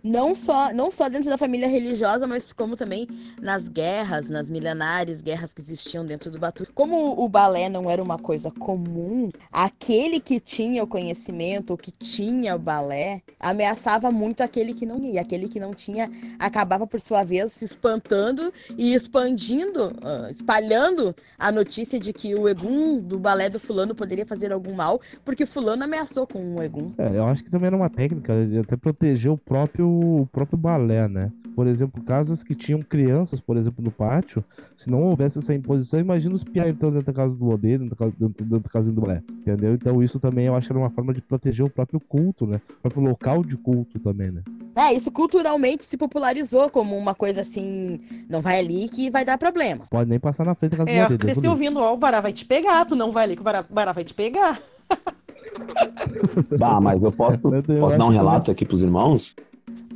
C: Não só, não só dentro da família religiosa, mas como também nas guerras, nas milenares guerras que existiam dentro do Batuque. Como o balé não era uma coisa comum, aquele que tinha o conhecimento, ou que tinha o balé, ameaçava muito aquele que não ia. Aquele que não tinha acabava, por sua vez, se espantando e expandindo, ah, espalhando a notícia de que o Egum do balé do fulano poderia fazer algum mal, porque fulano ameaçou com um Egum.
B: É, eu acho que também era uma técnica de até proteger o próprio, o próprio balé, né? Por exemplo, casas que tinham crianças, por exemplo, no pátio, se não houvesse essa imposição, imagina os piá entrando dentro da casa do Lodê, dentro da casa, dentro, dentro da casa do balé, entendeu? Então isso também eu acho que era uma forma de proteger o próprio culto, né? O próprio local de culto também, né?
C: É, isso culturalmente se popularizou como uma coisa assim, não vai ali que vai dar problema.
B: Pode nem passar na frente da casa
F: É,
B: do
F: eu
B: Lodê.
F: cresci ouvindo, ó, o Bará vai te pegar, tu não vai ali que o Bará, o Bará vai te pegar.
E: Bah, mas eu posso,
B: Eu
E: posso
B: eu
E: dar um relato aqui pros irmãos?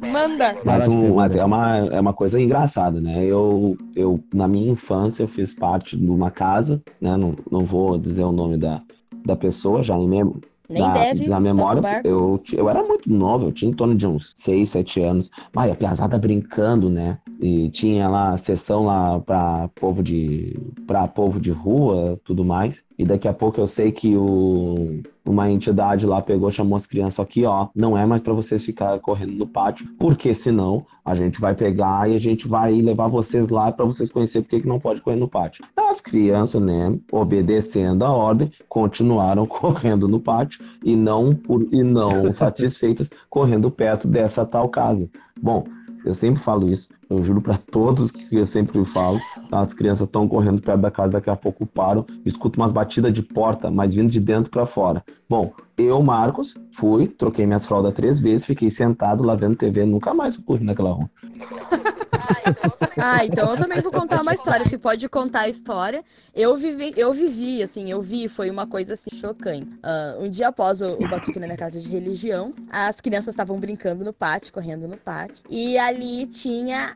F: Manda.
E: Mas, um- mas é, uma, é uma coisa engraçada, né? Eu, eu, na minha infância, eu fiz parte de uma casa, né? Não, não vou dizer o nome da, da pessoa, já em mem
C: Nem
E: na,
C: deve.
E: na
C: o
E: memória,
C: barco.
E: eu, eu era muito novo, eu tinha em torno de uns 6, 7 anos. Mas a piazada brincando, né? E tinha lá a sessão lá para povo de para povo de rua, tudo mais. E daqui a pouco eu sei que o, uma entidade lá pegou, chamou as crianças aqui, ó, não é mais para vocês ficar correndo no pátio, porque senão a gente vai pegar e a gente vai levar vocês lá para vocês conhecer porque que não pode correr no pátio. As crianças, né, obedecendo a ordem, continuaram correndo no pátio e não por e não satisfeitas correndo perto dessa tal casa. Bom, eu sempre falo isso, eu juro para todos que eu sempre falo. As crianças estão correndo perto da casa, daqui a pouco param, escuto umas batidas de porta, mas vindo de dentro para fora. Bom, eu, Marcos, fui, troquei minhas fraldas três vezes, fiquei sentado lá vendo TV, nunca mais corri naquela rua.
C: Ah, então eu também vou contar uma história. Se pode contar a história. Eu vivi, eu vivi, assim, eu vi, foi uma coisa assim chocante. Ah, um dia após o, o batuque na minha casa de religião, as crianças estavam brincando no pátio, correndo no pátio. E ali tinha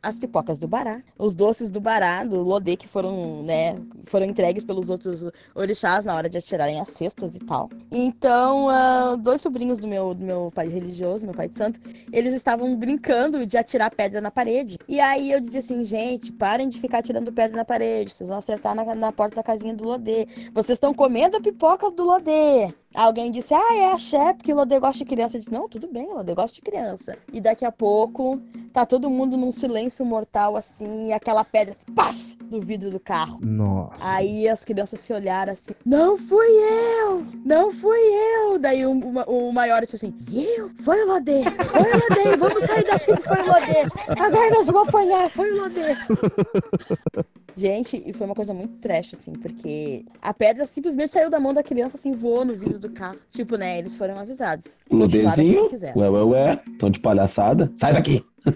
C: as pipocas do Bará, os doces do Bará, do Lodê, que foram, né, foram entregues pelos outros orixás na hora de atirarem as cestas e tal. Então, ah, dois sobrinhos do meu, do meu pai religioso, meu pai de santo, eles estavam brincando de atirar pedra na parede. E aí eu dizia assim, gente, parem de ficar tirando pedra na parede, vocês vão acertar na, na porta da casinha do Lodê. Vocês estão comendo a pipoca do Lodê. Alguém disse, ah, é a Xé, porque o Lodê gosta de criança. Eu disse, não, tudo bem, o Lodê gosta de criança. E daqui a pouco, tá todo mundo num silêncio mortal, assim, e aquela pedra, paf, no vidro do carro.
B: Nossa.
C: Aí as crianças se olharam assim, não fui eu, não fui eu. Daí o, o, o maior disse assim, eu? Foi o Lodê, foi o Lodê, vamos sair daqui que foi o Lodê. Agora nós vamos apanhar, foi o Lodê. Gente, e foi uma coisa muito trash, assim, porque a pedra simplesmente saiu da mão da criança, assim, voou no vidro do carro. Tipo, né, eles foram avisados.
E: O
C: Continuaram
E: desenho,
C: como quiser.
E: ué, ué, ué, tão de palhaçada, sai daqui!
B: Ah,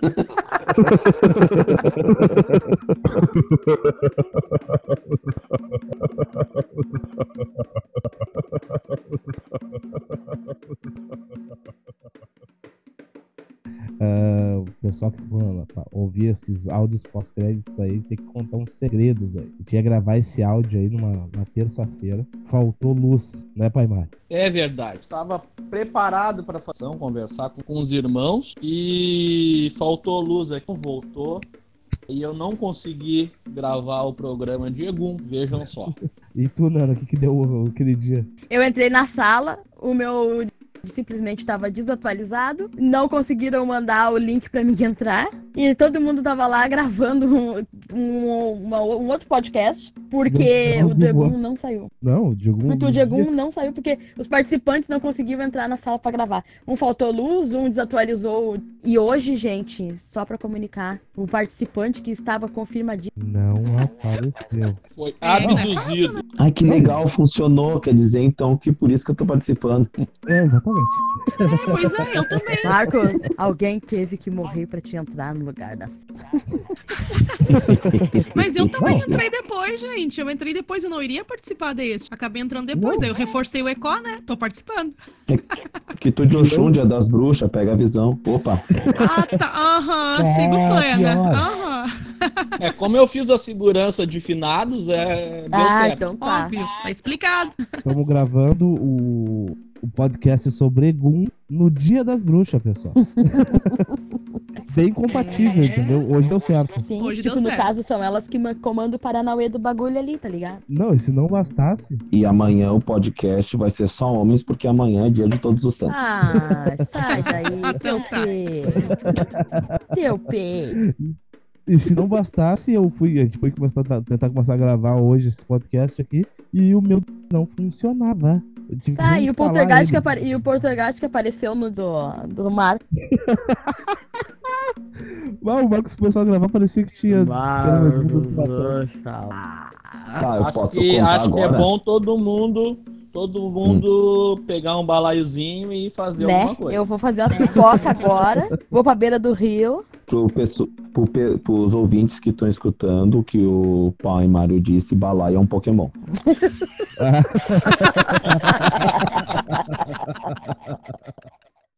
B: o pessoal que for pra ouvir esses áudios pós-créditos aí tem que contar uns segredos aí. Eu tinha que gravar esse áudio aí numa, numa terça-feira. Faltou luz, né, Pai Mário?
D: É verdade. Estava preparado para fazer conversar com, com os irmãos e faltou luz aqui, não voltou. E eu não consegui gravar o programa de Egum, vejam só.
B: E tu, Nana, o que, que deu aquele dia?
C: Eu entrei na sala, o meu simplesmente estava desatualizado, não conseguiram mandar o link para mim entrar e todo mundo tava lá gravando um, um, uma- um outro podcast porque
B: Não,
C: o Diego
B: Google.
C: não saiu.
B: Não, o Diego.
C: Porque o Diego não saiu porque os participantes não conseguiam entrar na sala para gravar. Um faltou luz, um desatualizou. E hoje, gente, só para comunicar, um participante que estava confirmadinho.
B: Não apareceu.
D: Foi
F: É, não é
D: abduzido.
E: Ai, que legal, funcionou, quer dizer então que por isso que eu tô participando.
B: É, exatamente.
F: Pois é, eu também.
C: Marcos, alguém teve que morrer para te entrar no lugar da
F: Mas eu também entrei depois, gente. Eu entrei depois, eu não iria participar desse. Acabei entrando depois.
B: Não.
F: Aí eu reforcei o Ecó, né? Tô participando.
E: Que tu de Oxum, dia das bruxas, pega a visão. Opa,
F: Ah, tá. Aham,
B: É,
F: sigo plena. Aham.
D: É, como eu fiz a segurança de finados, é, deu
C: Ah,
D: certo.
C: então tá.
J: Óbvio, tá explicado.
B: Estamos gravando o, o podcast sobre Egum no Dia das Bruxas, pessoal. Bem compatível,
J: É.
B: entendeu? Hoje deu certo.
C: Sim,
J: Hoje
C: tipo,
J: deu
C: no
J: certo.
C: caso, são elas que ma- comandam o Paranauê do bagulho ali, tá ligado?
B: Não, e se não bastasse,
E: E amanhã o podcast vai ser só homens, porque amanhã é dia de todos os santos.
C: Ah, sai daí, teu
J: Então tá.
C: peito. Teu peito.
B: e se não bastasse, eu fui, a gente foi começar, tentar começar a gravar hoje esse podcast aqui e o meu não funcionava.
C: Tá, e o Poltergeist que, apare... e o Poltergeist que apareceu no do, do Marco.
B: Ah, o Marcos começou a gravar, parecia que tinha. Platão.
E: Tá, eu
D: Acho,
E: posso
D: que, acho que é bom todo mundo, todo mundo pegar um balaiozinho e fazer
C: Né?
D: alguma coisa.
C: Eu vou fazer umas pipoca agora. Vou pra beira do rio.
E: Pro pesso- pro pros ouvintes que estão escutando, o que o pai Mário disse, balaia é um Pokémon.